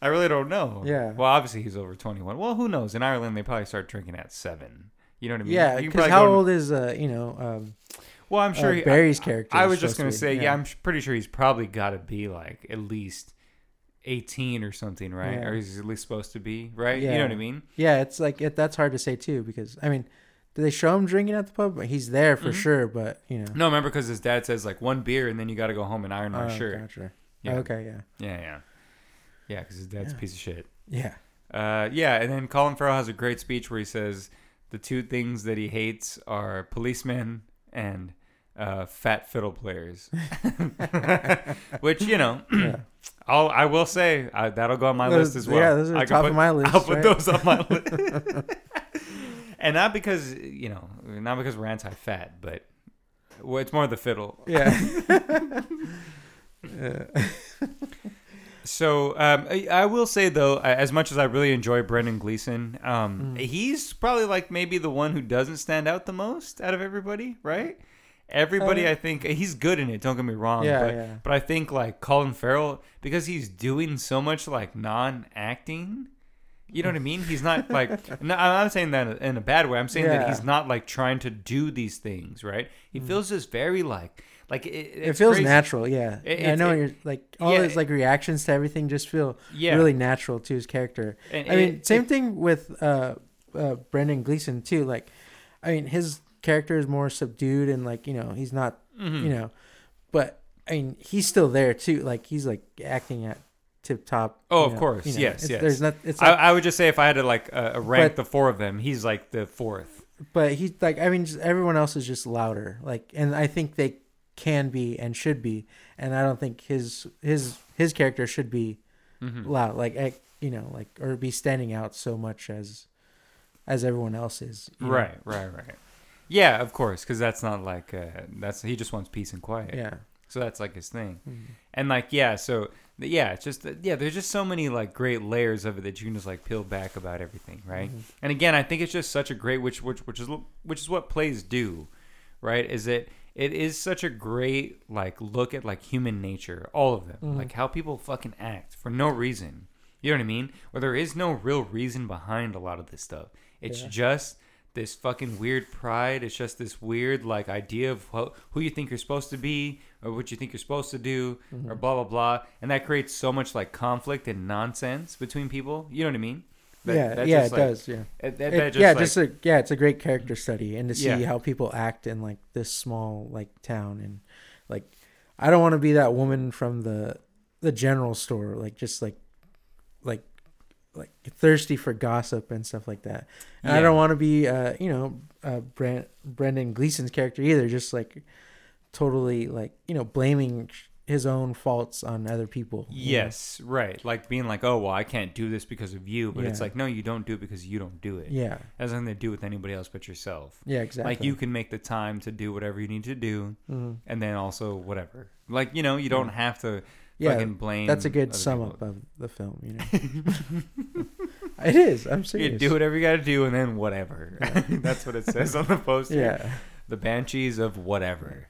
I really don't know. Yeah. Well, obviously he's over 21. Well, who knows? In Ireland, they probably start drinking at seven. You know what I mean? Yeah, because how old is uh you know um Well, I'm sure uh, he, Barry's I- character I, was just gonna to be- say, yeah. yeah. I'm pretty sure he's probably got to be like at least 18 or something, right? Yeah. Or he's at least supposed to be, right? Yeah. You know what I mean? yeah it's like it, that's hard to say too because I mean do they show him drinking at the pub? He's there for Mhm. sure, but you know. No, remember because his dad says like one beer and then you got to go home and iron our Oh, shirt. Gotcha. Yeah. Okay, yeah, Yeah, yeah, yeah. Because his dad's a piece of shit. yeah, Uh, yeah, and then Colin Farrell has a great speech where he says the two things that he hates are policemen and uh, fat fiddle players. [laughs] Which you know. [clears throat] I'll I will say I, that'll go on my Those- list as well. yeah, those are I can top put- of my list, I'll put right? those on my list. [laughs] and not because you know, not because we're anti-fat, but well, it's more the fiddle. yeah. [laughs] Yeah. So um, I, I will say though, as much as I really enjoy Brendan Gleeson, um, Mm. he's probably like maybe the one who doesn't stand out the most out of everybody, right? Everybody, Uh, I think he's good in it. Don't get me wrong, Yeah, but yeah. but I think like Colin Farrell because he's doing so much like non-acting, You know what I mean? He's not [laughs] like. No, I'm not saying that in a bad way. I'm saying that he's not like trying to do these things, right? He feels just very like like it. it feels crazy. natural, yeah. It- I know it- you're like all yeah, his like reactions to everything just feel Yeah. really natural to his character. And I mean, same thing with uh, uh, Brendan Gleeson too. Like, I mean, his character is more subdued and like you know he's not Mhm. you know, but I mean he's still there too. Like he's like acting at tip top. Oh, of know, course. you know, Yes, it's- yes. There's not. It's I, I would just say if I had to like uh, rank But- the four of them, he's like the fourth. but he's like I mean just, everyone else is just louder. Like, and I think they can be and should be, and I don't think his his his character should be Mhm. loud. Like, I, you know, like or be standing out so much as as everyone else is. you know? Right, right, right. Yeah, of course, because that's not like uh, that's he just wants peace and quiet. Yeah. So that's like his thing. Mhm. And like yeah, so yeah, it's just yeah, there's just so many like great layers of it that you can just like peel back about everything, right? Mhm. And again, I think it's just such a great which which which is which is what plays do, right? Is it it is such a great like look at like human nature, all of them, Mhm. like how people fucking act for no reason. You know what I mean? Where there is no real reason behind a lot of this stuff. It's Yeah. just this fucking weird pride. It's just this weird like idea of who, who you think you're supposed to be or what you think you're supposed to do Mm-hmm. or blah blah blah, and that creates so much like conflict and nonsense between people. You know what I mean? That- yeah, that yeah, it like- does. Yeah, It, that, It- just, yeah, like- just a yeah, it's a great character study, and to see Yeah. how people act in like this small like town, and like I don't want to be that woman from the the general store, like just like like like thirsty for gossip and stuff like that. And I don't want to be uh you know uh Brendan Gleeson's character either, just like totally like you know blaming his own faults on other people. you know? Yes, right. Like being like, oh well, I can't do this because of you, but it's like, no, you don't do it because you don't do it. Yeah. It has nothing to do with anybody else but yourself. Yeah. Exactly. Like you can make the time to do whatever you need to do, Mhm. and then also whatever. Like you know, you don't have to Yeah. fucking blame. That's a good sum people. up of the film. You know, [laughs] it is. I'm serious. You do whatever you got to do, and then whatever. [laughs] That's what it says on the poster. Yeah. the banshees of whatever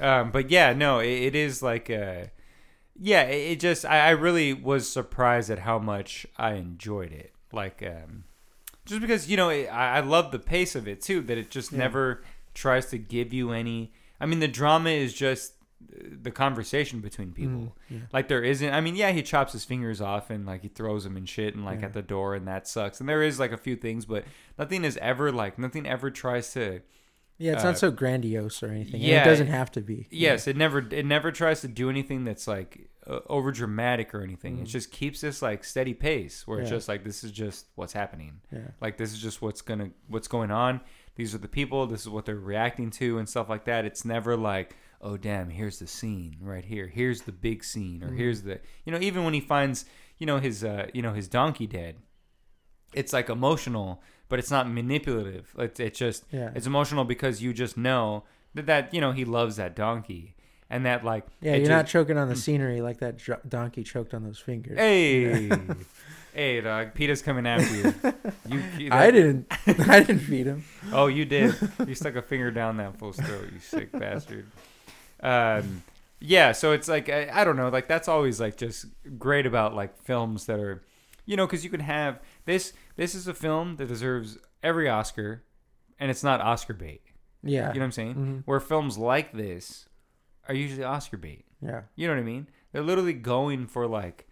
um but yeah no it, it is like uh yeah it, it just I, I really was surprised at how much i enjoyed it like um just because you know it, i i love the pace of it too that it just Yeah. never tries to give you any i mean the drama is just the conversation between people Mhm, yeah. like there isn't i mean yeah he chops his fingers off and like he throws them and shit and like Yeah. at the door and that sucks and there is like a few things but nothing is ever like nothing ever tries to Yeah, it's Uh, not so grandiose or anything. and yeah, it doesn't have to be. Yes, it never it never tries to do anything that's like uh, over dramatic or anything. It Mhm. just keeps this like steady pace where it's just like this is just what's happening. Yeah. Like this is just what's gonna what's going on. These are the people. This is what they're reacting to and stuff like that. It's never like oh damn here's the scene right here. Here's the big scene or Mhm. here's the you know even when he finds you know his uh you know his donkey dead. It's like emotional, but it's not manipulative. It's it's just Yeah. it's emotional because you just know that, that you know he loves that donkey and that like yeah, you're ju- not choking on the scenery like that dr- donkey choked on those fingers. hey [laughs] hey dog Peter's coming after you you, [laughs] you I didn't. [laughs] I didn't feed him. oh you did you stuck a finger down that fool's throat you sick bastard um yeah so it's like I, I don't know like that's always like just great about like films that are you know because you can have this this is a film that deserves every Oscar and it's not Oscar bait Yeah. you know what I'm saying Mhm. where films like this are usually Oscar bait. Yeah. You know what I mean? They're literally going for like,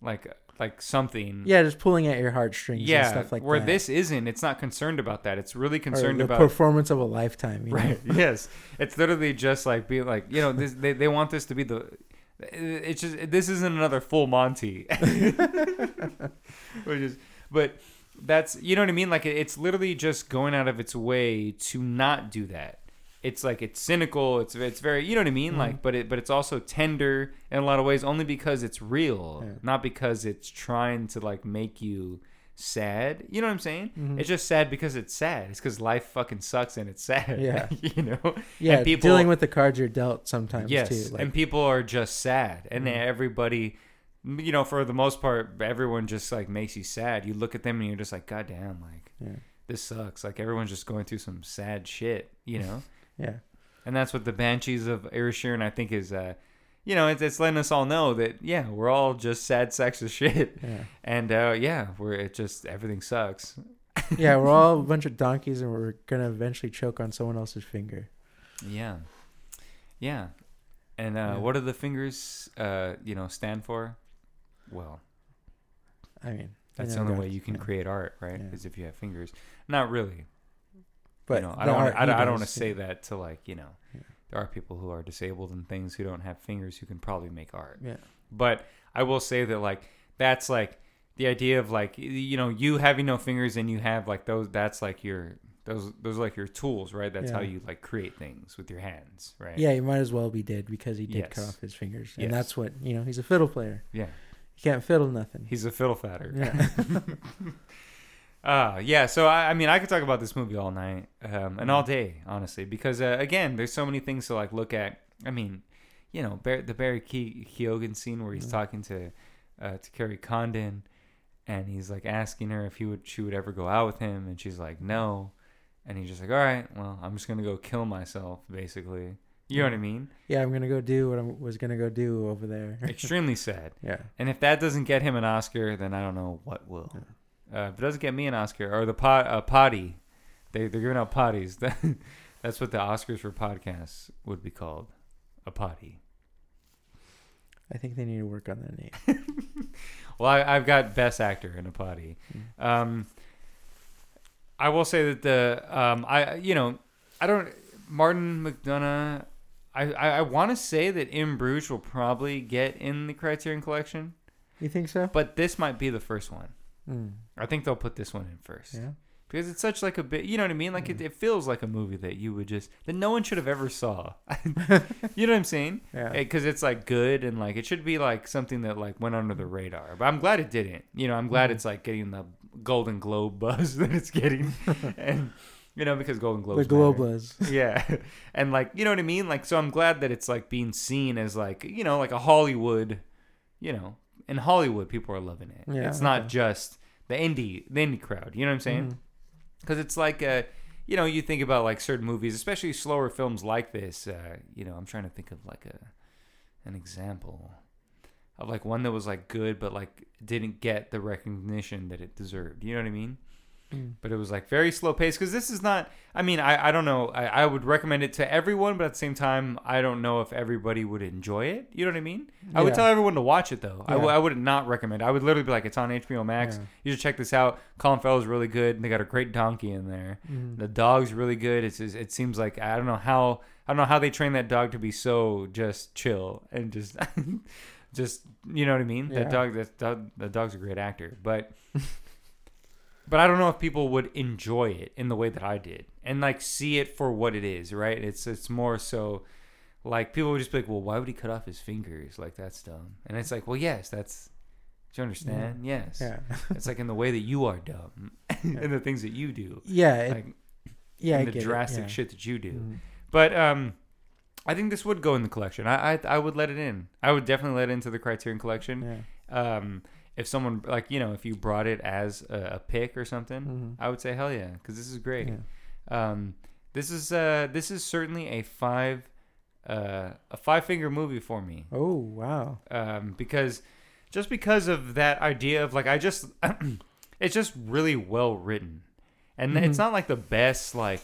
like, like something. Yeah, just pulling at your heartstrings Yeah. and stuff like where that. this isn't. It's not concerned about that. It's really concerned the about. performance of a lifetime. You know? right. [laughs] [laughs] yes. It's literally just like being like you know this. They they want this to be the. It's just this isn't another full Monty. [laughs] Which is, but that's you know what I mean. Like it's literally just going out of its way to not do that. It's like it's cynical. It's it's very you know what I mean. Mhm. Like, but it but it's also tender in a lot of ways, only because it's real, Yeah. not because it's trying to like make you sad. You know what I'm saying? Mhm. It's just sad because it's sad. It's because life fucking sucks and it's sad. Yeah. [laughs] you know. Yeah, And people- dealing with the cards you're dealt sometimes Yes, too. Like, and people are just sad, and Mhm. everybody, you know, for the most part, everyone just like makes you sad. You look at them and you're just like, God damn, like yeah, this sucks. Like everyone's just going through some sad shit, you know. [laughs] yeah, and that's what the Banshees of Inisherin I think is, uh, you know, it's, it's letting us all know that yeah, we're all just sad sacks of [laughs] shit, Yeah. and uh, yeah, we're it just everything sucks. [laughs] yeah, we're all a bunch of donkeys, and we're gonna eventually choke on someone else's finger. Yeah, yeah, and uh, Yeah. what do the fingers, uh, you know, stand for? Well, I mean, that's the only way you can yeah. create art, right? Yeah. Is if you have fingers. Not really. But you know, I don't. Wanna, I don't, I don't want to say that to like you know, Yeah. there are people who are disabled and things who don't have fingers who can probably make art. Yeah. But I will say that like that's like the idea of like you know you having no fingers and you have like those. That's like your those those are like your tools, right? That's how you like create things with your hands, right? Yeah, he might as well be dead because he did cut off his fingers, Yes. and that's what you know. He's a fiddle player. Yeah. He can't fiddle nothing. He's a fiddle fatter. yeah. [laughs] Uh, yeah, so I, I mean, I could talk about this movie all night um, and all day, honestly, because uh, again, there's so many things to like look at. I mean, you know, Bar- the Barry Ke- Keoghan scene where he's Mhm. talking to uh, to Kerry Condon, and he's like asking her if he would she would ever go out with him, and she's like no, and he's just like, all right, well, I'm just gonna go kill myself, basically. You know what I mean? yeah, I'm gonna go do what I was gonna go do over there. [laughs] Extremely sad. yeah. And if that doesn't get him an Oscar, then I don't know what will. Uh, if it doesn't get me an Oscar, or the pot, uh, potty, they they're giving out potties. [laughs] That's what the Oscars for podcasts would be called, a potty. I think they need to work on that name. [laughs] Well, I, I've got best actor in a potty. Mm. Um, I will say that the um, I you know I don't Martin McDonagh. I I, I want to say that In Bruges will probably get in the Criterion Collection, You think so? but this might be the first one. Mm. I think they'll put this one in first. Yeah. because it's such like a bit you know what i mean like it, Mm. it feels like a movie that you would just that no one should have ever saw [laughs] you know what i'm saying Yeah. because it's like good and like it should be like something that like went under the radar but i'm glad it didn't you know i'm glad Mhm. it's like getting the golden globe buzz [laughs] that it's getting [laughs] and you know because golden globes the. Globas. [laughs] yeah. And like you know what i mean? Like so i'm glad that it's like being seen as like you know like a hollywood you know in hollywood people are loving it. Yeah, it's not just the indie the indie crowd you know what i'm saying? Because it's like uh you know you think about like certain movies especially slower films like this uh you know i'm trying to think of like a an example of like one that was like good but like didn't get the recognition that it deserved. You know what i mean Mm. but it was like very slow pace because this is not i mean i, I don't know I, I would recommend it to everyone but at the same time i don't know if everybody would enjoy it you know what i mean i would Yeah. tell everyone to watch it though I, w- Yeah. I would not recommend it. i would literally be like it's on hbo max Yeah. you should check this out colin farrell's really good they got a great donkey in there Mhm. the dog's really good it's just, it seems like i don't know how i don't know how they train that dog to be so just chill and just [laughs] just you know what i mean that dog that dog the dog's a great actor but [laughs] but I don't know if people would enjoy it in the way that I did and like see it for what it is, right? It's it's more so like people would just be like, "Well, why would he cut off his fingers? Like that's dumb." And it's like, "Well, yes, that's do you understand? Yes. Yeah. [laughs] It's like in the way that you are dumb [laughs] and the things that you do. Yeah. It, Like yeah. I the get drastic yeah. shit that you do. Mhm. But um I think this would go in the collection. I, I I would let it in. I would definitely let it into the Criterion collection Yeah. um, if someone like you know if you brought it as a, a pick or something, Mhm. I would say hell yeah because this is great. Yeah. Um, this is uh, this is certainly a five uh, a five finger movie for me Oh wow. um, because just because of that idea of like I just [clears throat] it's just really well written and Mhm. it's not like the best like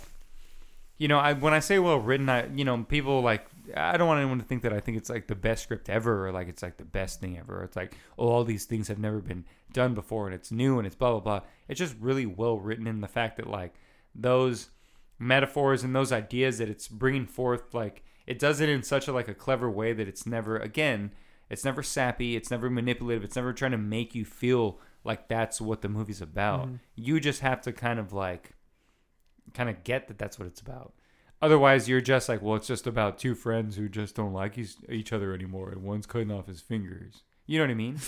you know I when I say well written I you know people like I don't want anyone to think that I think it's like the best script ever or like it's like the best thing ever. It's like oh all these things have never been done before and it's new and it's blah blah blah. It's just really well written in the fact that like those metaphors and those ideas that it's bringing forth like it does it in such a like a clever way that it's never again it's never sappy it's never manipulative it's never trying to make you feel like that's what the movie's about. Mhm. you just have to kind of like kind of get that that's what it's about otherwise you're just like well it's just about two friends who just don't like each, each other anymore and one's cutting off his fingers you know what i mean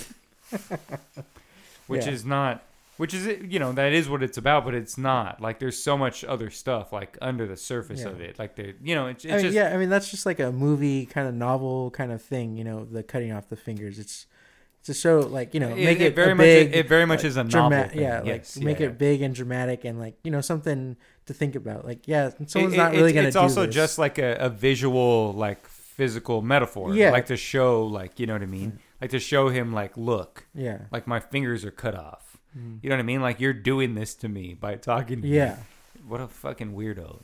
[laughs] which Yeah. is not which is you know that is what it's about but it's not like there's so much other stuff like under the surface Yeah. of it like they you know it's, it's I mean, just yeah, I mean that's just like a movie kind of novel kind of thing, you know, the cutting off the fingers. It's to show like you know it, make it, it very much big, it very much like, is a novel drama- yeah, yes, like make yeah, it big and dramatic and like you know something to think about. Like yeah, yeah. someone's It- not really it's, gonna. it's also this. just like a, a visual like physical metaphor. Yeah. Like to show, like you know what I mean. Like to show him, like, look, Yeah. like my fingers are cut off. Mhm. You know what I mean? Like you're doing this to me by talking. To me. Yeah. What a fucking weirdo.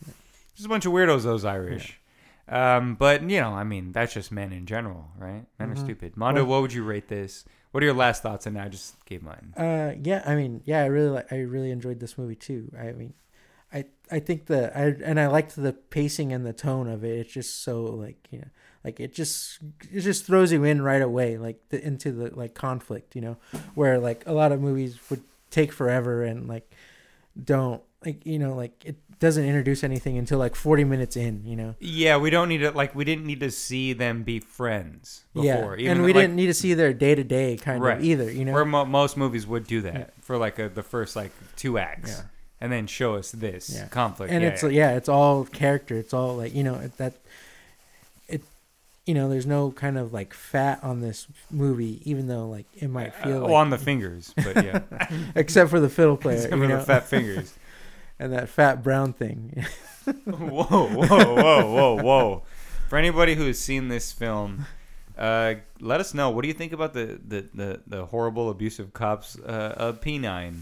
Just a bunch of weirdos, those Irish. Um, but you know, I mean, that's just men in general, right? Men are Mhm. stupid. Mondo, Well- what would you rate this? What are your last thoughts? And I just gave mine. Uh, yeah, I mean, yeah, I really, like, I really enjoyed this movie too. I mean, I, I think the, I, and I liked the pacing and the tone of it. It's just so like, you know, like it just, it just throws you in right away, like the, into the like conflict, you know, where like a lot of movies would take forever and like don't like, you know, like it doesn't introduce anything until like 40 minutes in, you know? Yeah, we don't need to like we didn't need to see them be friends before. yeah. And we didn't need to see their day to day kind Right. of either, you know? Where mo- most movies would do that Yeah. for like a, the first like two acts, Yeah. and then show us this Yeah. conflict. and it's yeah. yeah. it's all character it's all like you know that it you know there's no kind of like fat on this movie even though like it might Uh, feel oh, like, on the fingers, but yeah, [laughs] except for the fiddle player Except for know the fat fingers. And that fat brown thing [laughs] whoa, whoa, whoa, whoa, whoa! For anybody who has seen this film, uh, let us know. What do you think about the the, the, the horrible, abusive cops uh, of P9?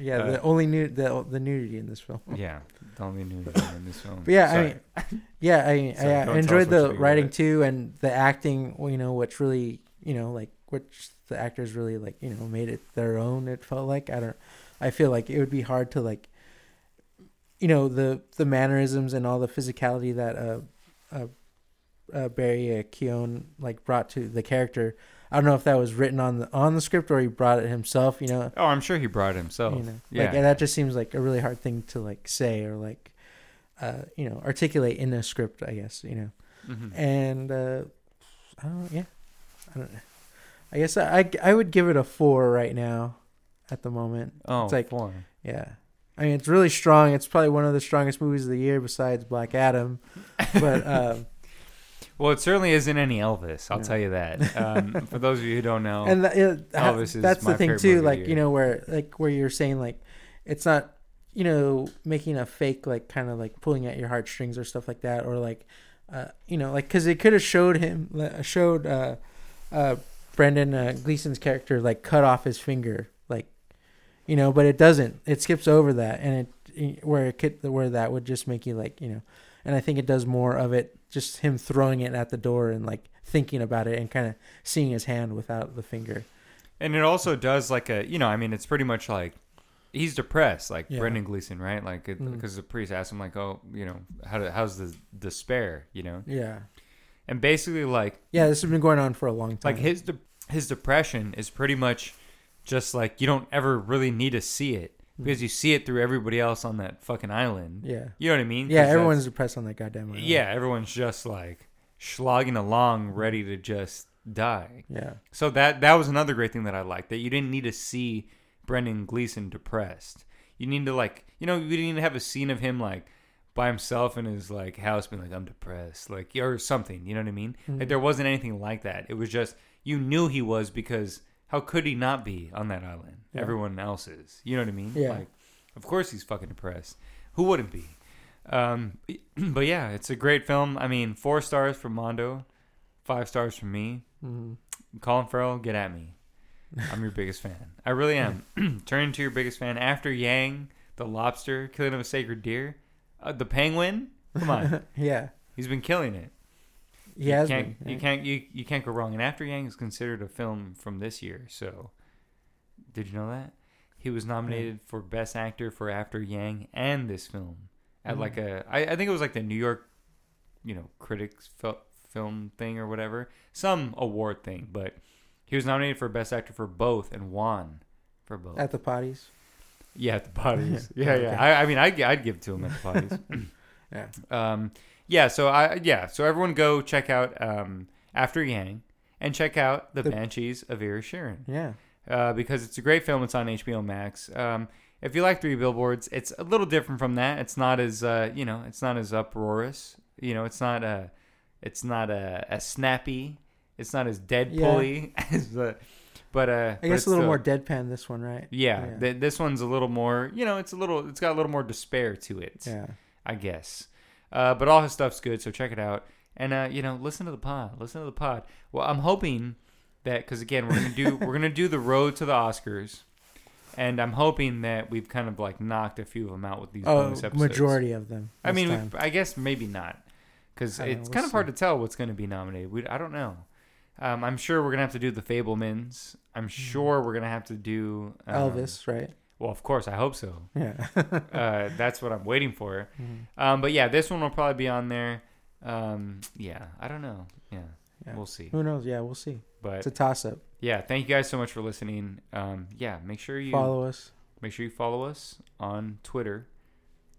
yeah Uh, the only new the, the nudity in this film Yeah, the only thing in this [laughs] film. But yeah, Sorry. I [laughs] mean, yeah, I, Sorry, I, don't I enjoyed the writing too, and the acting. You know, which really, you know, like which the actors really like, you know, made it their own. It felt like I don't. I feel like it would be hard to like, you know, the the mannerisms and all the physicality that uh, uh, uh Barry uh, Keoghan like brought to the character. I don't know if that was written on the on the script or he brought it himself. You know, oh, I'm sure he brought it himself. you know, yeah. like and that just seems like a really hard thing to like say or like, uh, you know, articulate in a script. I guess you know, Mhm. and uh, I don't know, yeah, I don't know. I guess I, I I would give it a four right now, at the moment. oh, it's like- four. Yeah, I mean it's really strong. It's probably one of the strongest movies of the year besides Black Adam, but [laughs] um, Well, it certainly isn't any Elvis. I'll Yeah. tell you that. Um, for those of you who don't know, and yeah, ha- Elvis is that's my the thing too like you know where like where you're saying like it's not you know making a fake like kind of like pulling at your heartstrings or stuff like that or like uh you know like because it could have showed him showed uh uh brendan uh, Gleeson's character like cut off his finger you know but it doesn't it skips over that and it where it could where that would just make you like you know and i think it does more of it just him throwing it at the door and like thinking about it and kind of seeing his hand without the finger and it also does like a, you know, I mean, it's pretty much like he's depressed, like Yeah. Brendan Gleeson, right? Like Mm. because the priest asked him, like, oh, you know, how do, how's the despair, you know, yeah and basically like yeah this has been going on for a long time like his de- his depression is pretty much just like you don't ever really need to see it because you see it through everybody else on that fucking island. yeah You know what I mean? yeah everyone's depressed on that goddamn island. Yeah, everyone's just like slogging along, ready to just die. yeah So that that was another great thing that I liked that you didn't need to see Brendan Gleeson depressed. You need to like you know you didn't need to have a scene of him like by himself in his like house being like I'm depressed like or something. You know what I mean? Mhm. Like there wasn't anything like that. It was just you knew he was because how could he not be on that island? Yeah. Everyone else is. You know what I mean? Yeah. Like of course he's fucking depressed. Who wouldn't be? Um, [clears throat] but yeah, it's a great film. I mean, four stars from Mondo, five stars from me. Mhm. Colin Farrell, get at me. I'm your biggest fan. I really am. [clears throat] Turn to your biggest fan after Yang, the lobster, killing of a sacred deer, uh, the penguin. Come on, [laughs] yeah he's been killing it. He has you can't, been, you can't, you, you can't go wrong. And After Yang is considered a film from this year. So, did you know that he was nominated for Best Actor for After Yang and this film at Mhm. like a, I, I think it was like the New York, you know, critics fil- film thing or whatever, some award thing. But he was nominated for Best Actor for both and won for both. at the potties yeah, at the parties. [laughs] Yeah, yeah, okay. I, I mean, I'd, I'd give it to him at the parties. [laughs] yeah Um, yeah, so I yeah, so everyone go check out um, After Yang and check out the, The- Banshees of Inisherin yeah uh, because it's a great film. It's on HBO Max. Um, if you like Three Billboards, it's a little different from that. It's not as uh, you know, it's not as uproarious. You know, it's not a, it's not uh, as snappy. It's not as Deadpool-y [laughs] as the, but uh, I guess a little more deadpan this one right Yeah, Yeah. th- this one's a little more. You know, it's a little. It's got a little more despair to it. yeah I guess. Uh, but all his stuff's good, so check it out. and uh, you know, listen to the pod. Listen to the pod. Well, I'm hoping that because again, we're gonna do [laughs] we're gonna do the road to the Oscars, and I'm hoping that we've kind of like knocked a few of them out with these Oh, bonus episodes. majority of them. I mean, time. I guess maybe not, because know, it's we'll kind of hard to tell what's going to be nominated. We, I don't know. Um, I'm sure we're gonna have to do the Fabelmans. I'm sure we're gonna have to do um, Mm-hmm. Elvis, right? Well, of course, I hope so. Yeah. [laughs] Uh, that's what I'm waiting for. Mhm. Um, but yeah, this one will probably be on there. Um, yeah, I don't know. Yeah, Yeah. we'll see. Who knows? Yeah, we'll see. But It's a toss up. yeah, thank you guys so much for listening. Um, yeah, make sure you Follow us. make sure you follow us on Twitter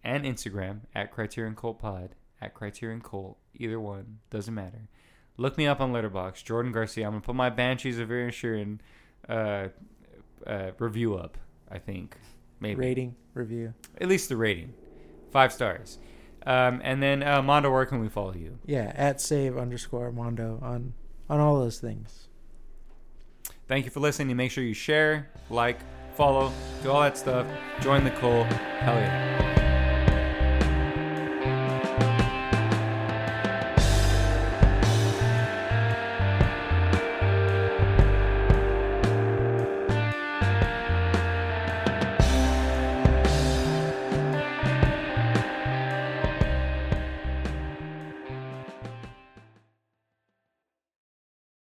and Instagram at Criterion Cult Pod at Criterion Cult. Either one doesn't matter. Look me up on Letterboxd, Jordan Garcia. I'm gonna put my Banshees of Inisherin uh, uh, review up. I think maybe Rating, review. at least the rating, five stars. Um, and then uh, Mondo, where can we follow you? Yeah, at save underscore Mondo on on all those things. Thank you for listening. Make sure you share, like, follow, do all that stuff. Join the cult. Hell yeah.